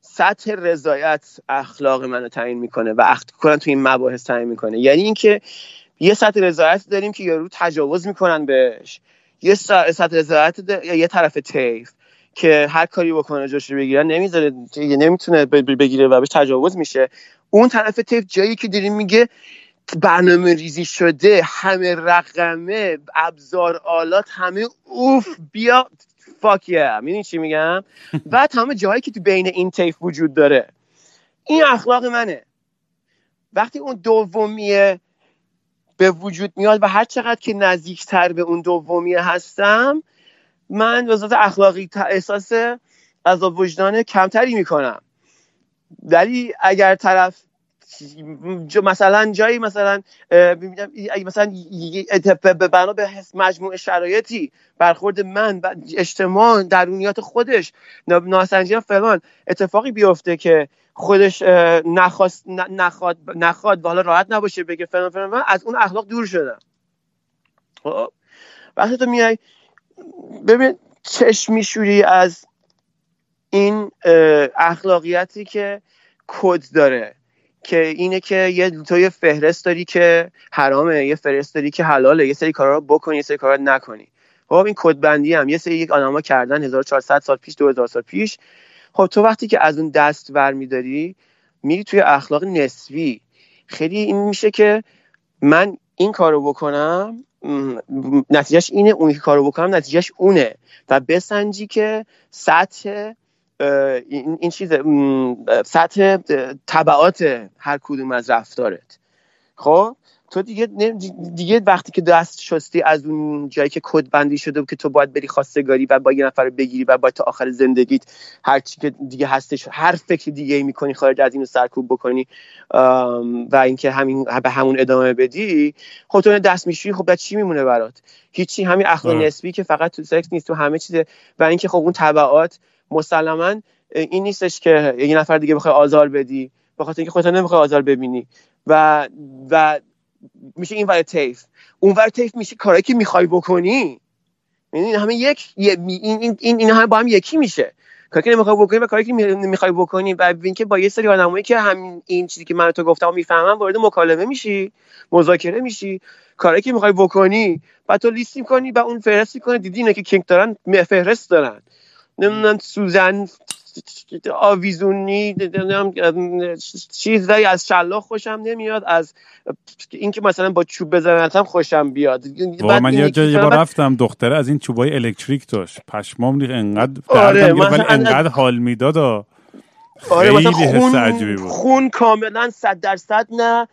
سطح رضایت اخلاق منو تعیین می‌کنه و کنن تو این مباحث تعیین می‌کنه. یعنی اینکه یه سطح رضایت داریم که یارو تجاوز می‌کنن بهش. یه سطح رضایت یه طرف تیف که هر کاری بکنه جوش بگیرن نمی‌ذاره نمی‌تونه بگیره و بهش تجاوز میشه. اون طرف تیف جایی که داریم میگه برنامه ریزی شده همه رقمه ابزار آلات همه اوف بیا فاک یه چی میگم؟ و همه جایی که تو بین این تیف وجود داره. این اخلاق منه. وقتی اون دومیه به وجود میاد و هر چقدر که نزدیکتر به اون دومیه هستم من به ذات اخلاقی احساس از وجدان کمتری می‌کنم. ولی اگر طرف مثلا جایی مثلا مثلا بنا به مجموع شرایطی برخورد من و اجتماع درونیات خودش ناسنجی فلان اتفاقی بیفته که خودش نخواست نخواد نخواد و حالا راحت نباشه بگه فلان فلان از اون اخلاق دور شدم. خب؟ وقتی تو میای ببین چشم میشوری از این اخلاقیتی که کد داره که اینه که یه تو یه فهرست داری که حرامه یه فهرست داری که حلاله یه سری کارا رو بکنی یه سری کارا نکنی. خب این کد بندی هم. یه سری یک آدما کردن 1400 سال پیش 2000 سال پیش. خب تو وقتی که از اون دست ور میداری میری توی اخلاق نسبی. خیلی این میشه که من این کارو بکنم نتیجهش اینه اون که کارو بکنم نتیجهش اونه. و بسنجی که سطح این, چیز سطح طبعات هر کدوم از رفتارت. خب؟ تو دیگه دیگه وقتی که دست شستی از اون جایی که کد بندی شده که تو باید بری خواستگاری و با یه نفر بگیری و باید تا آخر زندگیت هر چی که دیگه هستش هر فکر دیگه ای می‌کنی خارج از اینو سرکوب بکنی و اینکه همین به همون ادامه بدی خب تو دست میشی خب چی میمونه برات؟ هیچی. همین اخلاق آره. نسبی که فقط تو سکس نیست تو همه چیز و اینکه خب اون تبعات مسلما این نیستش که یه نفر دیگه بخوای آزار بدی به خاطر اینکه خودت نمی‌خوای آزار ببینی. و و میشه این ور تیف. اون ور تیف میشه کاری که می‌خوای بکنی. یعنی همه یک این این این همه با هم یکی میشه. کاری که نمی‌خوای بکنی و کاری که می‌خوای بکنی و اینکه با یه سری آدمایی که همین این چیزی که من تو گفتم می‌فهمم وارد مکالمه میشی مذاکره میشی کاری که می‌خوای بکنی بعد تو لیست می‌کنی و اون فهرست می‌کنه دیدی اینا که کینگ دارن فهرست دارن. نمی‌دونم سوزن آویزونی چیزایی از شلاق خوشم نمیاد از اینکه مثلا با چوب بزنتم خوشم بیاد. من یه جایی رفتم دختره از این چوبای الکتریک داشت. پشمام ریخ انقدر آره ولی انقدر حال می‌داد. آره مثلا خون, خون کاملا صد درصد نه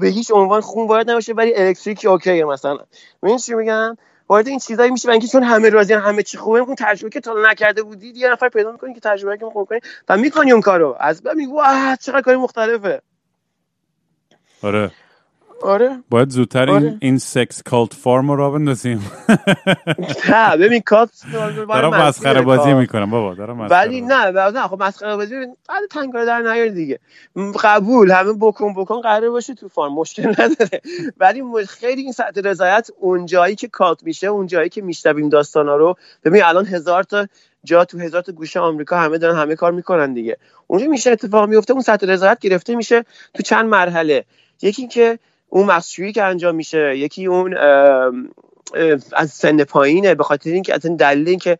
به هیچ عنوان خون وارد نمیشه ولی الکتریکی اوکیه مثلا. این چی میگم؟ وارد این چیزایی میشه و اینکه چون همه راضی همه چی خوبه اون تجربه که تا نکرده بودی یه نفر پیدا می‌کنی که تجربه که خوب کنی و می‌کنی اون کارو. از بعد میگی واه چقدر کاری مختلفه. آره. آره. باید زودتر آره. این این سکس کالت فارم رو بندازیم. نه ببین کالت دارم مسخره بازی می‌کنم بابا دارم ولی نه نه خب مسخره بازی بعد تنگار در نیار دیگه. قبول همه بکن بکن قرار باشه تو فارم مشکل نداره. ولی خیلی این سطح رضایت اون جایی که کالت میشه اون جایی که میشنویم داستانا رو ببین الان هزار تا جا تو هزار تا گوشه آمریکا همه دارن همه کار می‌کنن دیگه. اونجا میشه اتفاق میفته اون سطح رضایت گرفته میشه تو چند مرحله. یکی که اون مخشویی که انجام میشه یکی اون از سن پایینه به خاطر اینکه اصلا دلیل اینکه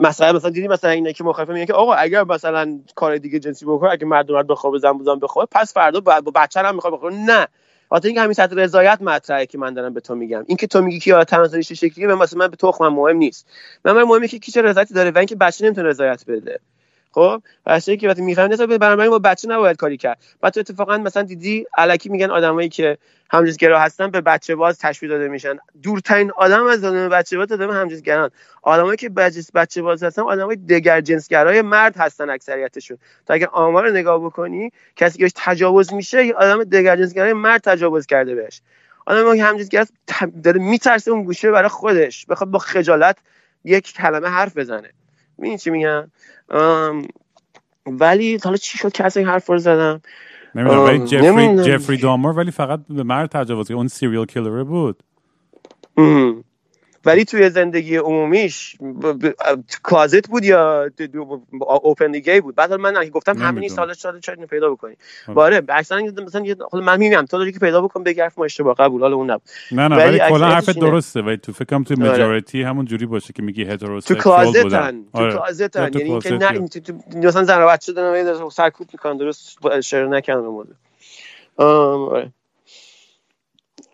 مثلا مثلا دیدی مثلا اینه که مخالفه میگه که آقا اگر مثلا کار دیگه جنسی بکنه اگه مرد مرد بخوابه زن بزن بخوابه پس فردا با بچه هم می‌خواد نه. خاطر اینکه همین سطح رضایت مطرحه که من دارم به تو میگم. اینکه تو میگی که تناسلیش چه شکلیه من مثلا من به تو مهم نیست. من مهمه که کی چه رضایتی داره و اینکه بچه نمی‌تونه رضایت بده. خب؟ بچه‌ای که وقتی می‌فهمه نسبت بنابراین با بچه نباید کاری کرد. بعد تو اتفاقا مثلا دیدی الکی میگن آدمایی که همجنسگرا هستن به بچه باز تشبیه داده میشن. دورترین آدم از آدم بچه باز آدم همجنسگران. آدمایی که بچه باز هستن آدمای دگر جنسگرای مرد هستن اکثریتشون. تا اگر آمار رو نگاه بکنی کسی که تجاوز میشه یه آدم دگر جنسگرای مرد تجاوز کرده بهش. آدم که همجنسگر داره میترسه اون گوشه برای خودش. بخواد با خجالت یک کلمه حرف بزنه. می‌دونی چی میگم؟ ولی حالا چی شد که این حرف رو زدم؟ نمی‌دونم ولی جفری, جفری دامر ولی فقط به مرد تجاوز اون سیریال کیلر بود. ولی توی زندگی عمومیش کلازت بود یا اوپن دیگه بود؟ بعد من گفتم همین سال شده چرا پیدا بکنی. باره اکثرا مثلا حالا من میگم تو داری که پیدا بکن بگی حرف ما اشتباه قبول حالا اون نبود. نه نه ولی کلا حرف درسته ولی تو فکرم تو ماجوریتی همون جوری باشه که میگی هتروسکسوال تو کلازتن تو کلازتن یعنی اینکه نه مثلا زن بچه دارن سرکوب می‌کنن درست اشاره نکردن مورد. آره.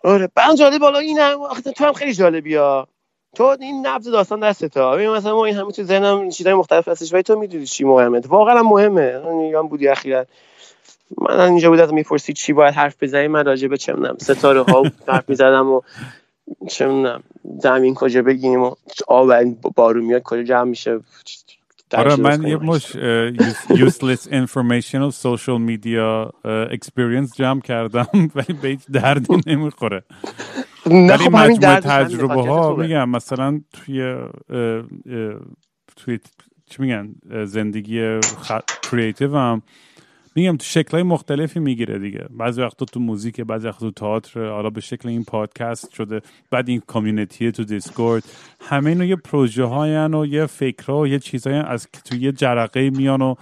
آره بعد جالب بالا این هم تو هم خیلی جالبی ها تو این نبض داستان دسته ها مثلا ما این همه تو ذهنم چیزای مختلف هستش ولی تو می‌دونی چی مهمه. واقعا مهمه. میگم بودی اخیرا. من اینجا بود می‌پرسی چی باید حرف بزنی؟ من راجع به چه می‌دونم ستاره ها حرف می‌زدم و چه می‌دونم زمین کجا بگیم و آب بارون میاد کجا جمع میشه؟ آره من یه مش useless informational social media experience جمع کردم ولی به هیچ دردی نمی‌خوره. ولی خب مجموعه تجربه ها میگم مثلا توی توی چی میگن زندگی creative هم میگم تو شکلهای مختلفی می‌گیره دیگه. بعضی وقتا تو موزیک بعضی وقتا تو تئاتر. حالا به شکل این پادکست شده. بعد این community تو Discord همه اینو یه پروژه هاین و یه فکرها و یه چیزهایی از تو یه جرقه میان و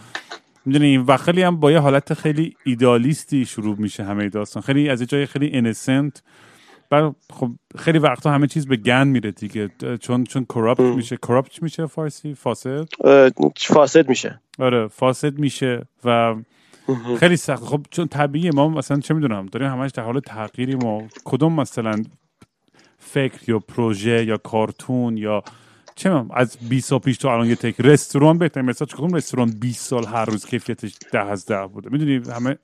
می‌دونی و خیلی هم با یه حالت خیلی ایده‌آلیستی شروع میشه همه داستان. خیلی از جای خیلی innocent بعد خب خیلی وقتا همه چیز به گند میره دیگه. چون چون کراپت میشه. کراپت میشه فارسی؟ فاسد؟ فاسد میشه. آره فاسد میشه و خیلی سخت. خب چون طبیعیه ما مثلا چه می‌دونم داریم همش در حال تغییری ما. کدوم مثلا فکر یا پروژه یا کارتون یا چه از 20 سال پیش تو الان یه تک. رستوران بهتر. مثلا کدوم رستوران 20 سال هر روز کیفیتش ده از ده بوده؟ می‌دونی همه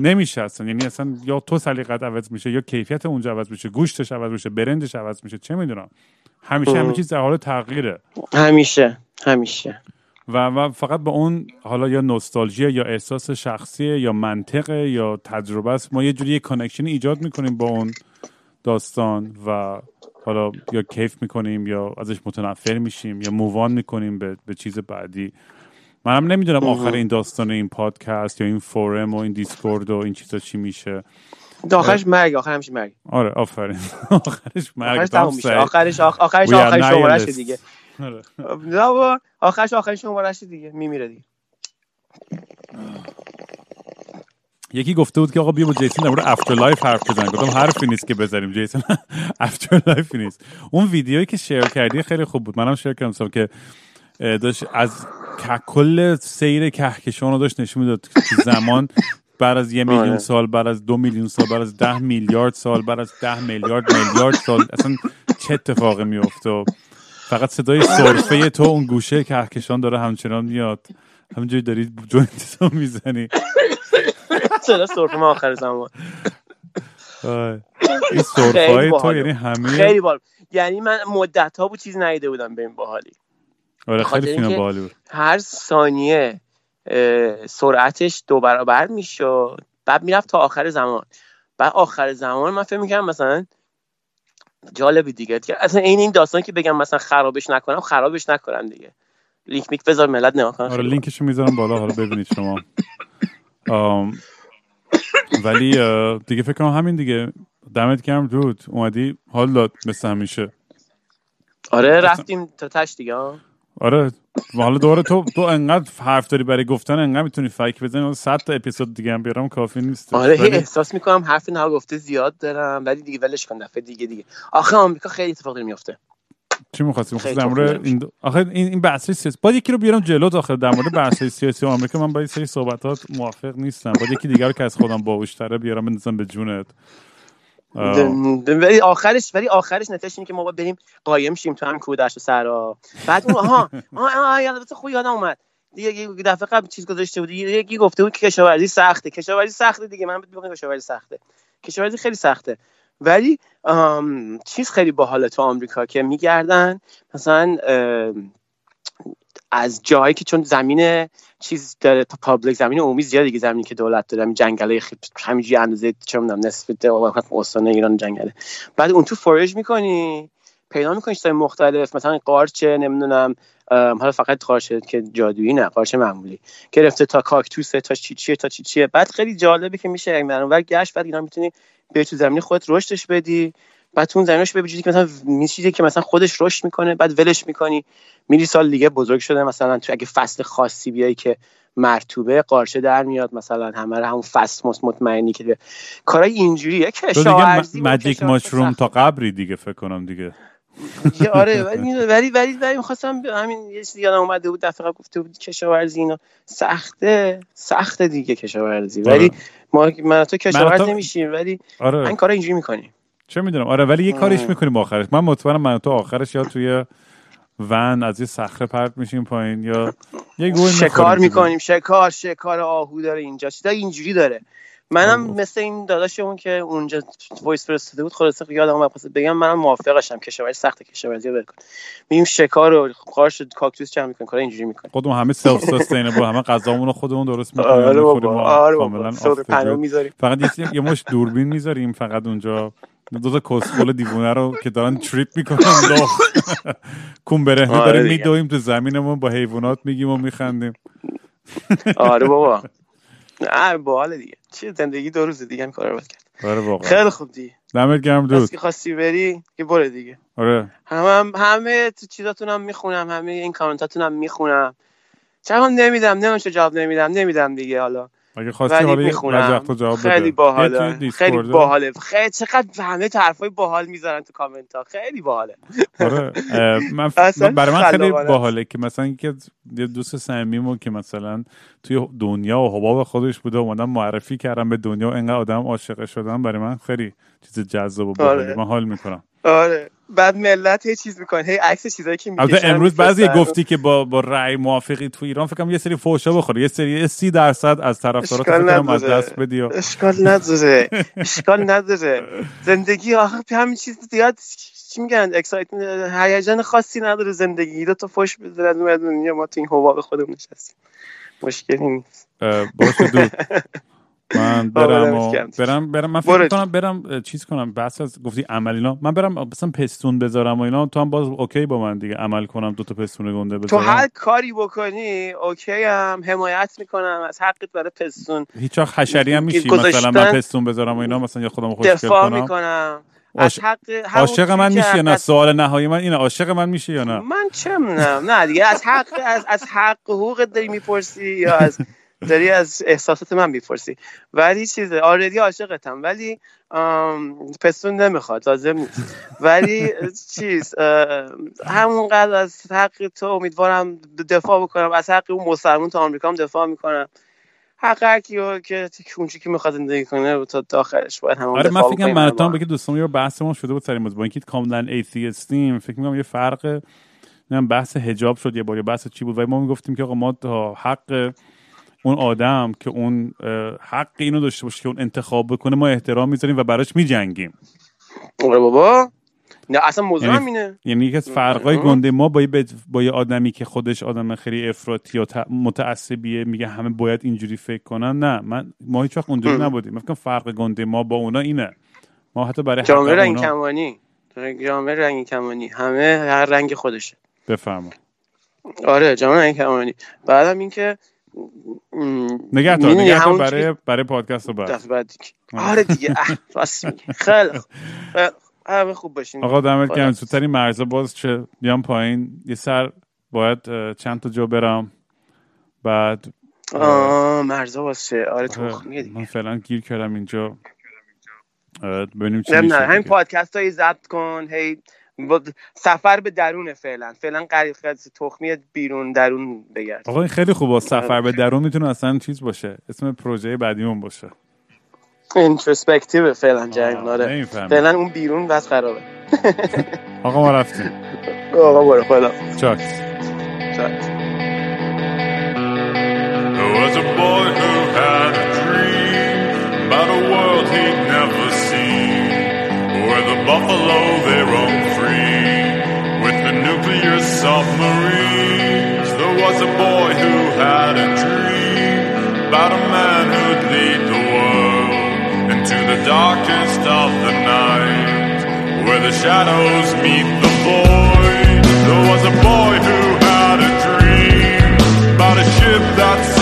نمیشه اصلا. یعنی اصلا یا تو سلیقت عوض میشه یا کیفیت اونجا عوض میشه گوشتش عوض میشه برندش عوض میشه. چه می‌دونم. همیشه همه چیز در حال تغییره. همیشه. همیشه. و, و فقط با اون حالا یا نوستالژی یا احساس شخصی یا منطقه یا تجربه است. ما یه جوری یه connection ایجاد می‌کنیم با اون داستان و حالا یا کیف می‌کنیم یا ازش متنفر میشیم یا move on می‌کنیم به, به چیز بعدی. منم نمی‌دونم آخر این داستان این پادکست یا این فورم و این Discord و این چیزا چی میشه. آخرش مرگ آخر همیشه مرگ. آره آفرین. آخرش مرگ. آخرش تموم میشه. آخرش آخرش آخرش شمارش دیگه. آره. نه آخرش آخرش شمارش دیگه. میمیره دیگه. یکی گفته بود که آقا بیا با جیسون در مورد afterlife حرف بزن گفتم حرفی نیست که بزنیم جیسون. afterlife نیست. اون ویدیویی که share کردی خیلی خوب بود. منم share کردم که داشت از کل سیر کهکشان رو داشت نشون می‌داد که زمان. بعد از یه میلیون سال بعد از دو میلیون سال بعد از ده میلیارد سال بعد از ده میلیارد میلیارد سال. اصلا چه اتفاقی میفته فقط صدای سرفه تو اون گوشه کهکشان داره همچنان میاد. همینجوری داری جوینت رو می‌زنی. صدا سرفه ما آخر زمان. این سرفه تو یعنی همه خیلی بال یعنی من مدت ها بود چیز نیده بودم به این باحالی. آره خیلی فیلم باحالی بود. هر ثانیه سرعتش دو برابر می‌شد. بعد می‌رفت تا آخر زمان. بعد آخر زمان من فکر می‌کنم مثلا جالبی دیگه. اصلا این این داستان که بگم مثلا خرابش نکنم خرابش نکنم دیگه. لینک میک بذار ملت نگاه کنن آره لینکشو می‌ذارم بالا. حالا ببینید شما. ولی دیگه فکر کنم همین دیگه. دمت گرم دود. اومدی حال داد مثل همیشه. آره رفتیم تا تش دیگه آره حالا دوباره تو تو انقدر حرف داری برای گفتن انقدر می‌تونی فایک بزنی. 100 تا اپیزود دیگه هم بیارم کافی نیست. آره ولی... احساس می‌کنم حرف نه گفته زیاد دارم ولی دیگه ولش کن دفعه دیگه دیگه. آخه آمریکا خیلی اتفاق داره میفته چی می‌خواستی؟ می‌خواستی در مورد این آخه این این بحث سیاسی باید یکی رو بیارم جلو داخل در مورد بحث سیاسی آمریکا من با این سری صحبتات موافق نیستم. باید یکی دیگر رو که از خودم باهوش‌تره بیارم بندازم به جونت. ولی آخرش ولی آخرش نتیجه اینه که ما باید بریم قایم شیم تو هم کودش و سرا بعد اون آها. آها یادت خوب یادم اومد. دیگه دفعه قبل چیز گذاشته بود یکی گفته بود که کشاورزی سخته. کشاورزی سخته دیگه. من بگم کشاورزی سخته. کشاورزی خیلی سخته. ولی چیز خیلی باحاله تو آمریکا که میگردن. مثلا از جایی که چون زمین چیز داره تا پابلیک زمین عمومی زیاد دیگه زمینی که دولت داره جنگله همینجوری اندازه چه می‌دونم نصف استان ایران جنگله. بعد اون تو فورج می‌کنی پیدا می‌کنی چیزای مختلف مثلا قارچه نمی‌دونم حالا فقط قارچه که جادویی نه قارچه معمولی. گرفته تا کاکتوسه تا چی چیه تا چی چیه. بعد خیلی جالبه که میشه و گشت بعد اینا می‌تونی به تو زمین خودت رشدش بدی. بعد تو اون زمینش به که مثلا میشیده که مثلا خودش رشد می‌کنه بعد ولش می‌کنی. میری سال دیگه بزرگ شده مثلا تو اگه فصل خاصی بیای که مرتوبه قارچه در میاد مثلا همه رو همون فصل مطمئنی که کارای اینجوریه کشاورزی ماجیک ماشروم تا قبری دیگه فکر کنم دیگه. آره ولی ولی ولی ولی می‌خواستم همین یه چیزی یادم اومده بود دفعه گفته بود کشاورزی اینا سخته سخته دیگه کشاورزی. ولی ما من تو کشاورز نمیشیم ولی آره. این کارا اینجوری می‌کنیم. چه می‌دونم؟ آره ولی یه کاریش می‌کنیم آخرش. من مطمئنم من تو آخرش یا توی ون از یه صخره پرت میشیم پایین یا یه گل شکار می‌کنیم. شکار شکار آهو داره اینجا. چیزا اینجوری داره. منم مثل این داداشمون که اونجا voice فرستاده بود خلاص یادم اومد. بگم منم موافقشم. کشاورزی سخت کشاورزی رو بکن میگیم شکار و قارچ کاکتوس جمع می‌کنیم. کار اینجوری می‌کنیم. خودمون همه self sustainable همه غذامون رو خودمون درست می‌کنیم. آره بابا. آره کاملا می‌ذاریم. فقط یه مش دوربین می‌ذاریم فقط اونجا. دو تا کسخل دیوونه رو که دارن تریپ می‌کنن کون برهنه آره داریم میدویم تو زمینمون با حیوانات میگیم و میخندیم. آره بابا. نه باحال دیگه. چه زندگی دو روز دیگه هم کار رو کرد. آره واقعا. خیلی خوب دیگه دمت گرم دود. که خواستی بری که برو دیگه. آره. همه هم همه تو چیزاتونم می‌خونم همه این کامنتاتونم می‌خونم. چرا نمیدم چه جواب نمیدم نمیدم دیگه حالا. اگه خواستی حالا یه جواب خیلی باحاله. خیلی باحاله. خیلی چقدر همه حرفای باحال می‌ذارن تو کامنت ها خیلی باحاله. آره من برای من خیلی باحاله که مثلا یه دوست صمیمو که مثلا توی دنیا و حباب خودش بوده اومدم معرفی کردم به دنیا و انقدر آدم عاشق شدم برای من خیلی چیز جذاب و باحاله آره. من حال می‌کنم. آره. بعد ملت هی چیز می‌کنه. هی عکس چیزایی که البته می‌کشن امروز بعضی. گفتی که با با رأی موافقی تو ایران فکر کنم یه سری فوشا بخوره. یه سری سی درصد از طرفدارات فکر از. دست بدی و اشکال نداره. اشکال نداره. زندگی آخه همین چیز زیاد چی میگن؟ اکسایت هیجان خاصی نداره زندگی. دو تا فوش بده از دنیا ما تو این حباب خودمون نشستیم. مشکلی نیست. باشه دو من برم و. برم برم من. فکر کنم برم چیز کنم بحث از گفتی عمل اینا. من برم مثلا پستون بذارم و اینا تو هم باز اوکی با من دیگه عمل کنم دو تا پستون گنده تو بذارم. هر کاری بکنی اوکی هم حمایت می‌کنم از حقت برای پستون. هیچ وقت حشری هم میشی. مثلا من پستون بذارم و اینا مثلا یا خودم خوشگل دفاع کنم. می‌کنم. حق همون عاشق من میشی یا نه؟ سوال نهایی من اینه عاشق من میشی یا نه؟ من چه می‌دونم نه دیگه از حق از, از حق حقوقت داری می‌پرسی یا از داری از احساسات من می‌پرسی. ولی چیزه آردی عاشقتم. ولی پستون نمی‌خواد لازم نیست. ولی چیز همونقدر از حق تو امیدوارم دفاع بکنم. از حق اون مسلمون تو آمریکا هم دفاع می‌کنم. حق هر کیو که اونچه که می‌خواد زندگی کنه تا داخلش باید هم آره من فکر بکنیم. کنم من تو هم بگی دوستان یه بحثمون شده بود سر این موضوع. با اینکه کاملا ایتیستیم فکر می‌کنم یه فرق نمی‌دونم بحث حجاب شد یه بار یا بحث چی بود؟ و ما می‌گفتیم که آقا ما تا حق اون آدم که اون حق اینو داشته باشه که اون انتخاب بکنه ما احترام می‌ذاریم و براش میجنگیم. آره بابا. نه اصلا موضوع یعنی- همینه یعنی یکی از فرقای. گنده ما با یه, با یه آدمی که خودش آدم خیلی افراطی یا متعصبیه میگه همه باید اینجوری فکر کنن. نه من ما هیچ وقت اونجوری. نبودیم. فکر فرق گنده ما با اونا اینه. ما حتی برای جامعه رنگ اونا کمانی. جامعه رنگ کمانی. همه هر رنگ خودشه. بفرما. آره جامعه رنگ کمانی. بعدم اینکه نگه می‌دونی نگه همون برای برای پادکست رو بعد. آره دیگه. راست میگی. خیلی خوب. خوب. باشین. آقا دمت گرم. زودتر این مرزا باز چه بیام پایین. یه سر باید چند تا جا برم. بعد آه مرزا واسه آره آره، تخمیه دیگه. من فعلا گیر کردم اینجا. ببینیم چی نه همین. پادکست هایی ضبط کن. هی با- سفر به درونه فعلا. فعلا قریب تخمی بیرون درون بگرد. آقا این خیلی خوبه. سفر. به درون می‌تونه اصلا چیز باشه. اسم پروژه بعدیمون باشه. introspective فعلا آره. نمی‌فهمی. فعلا اون بیرون بس خرابه. آقا ما رفتیم. آقا برو خدا. چاکس شاید. There was a boy who had a dream about a world he'd never seen, where the buffalo they roam nuclear submarines. There was a boy who had a dream about a man who'd lead the world into the darkest of the night, where the shadows meet the void. There was a boy who had a dream about a ship that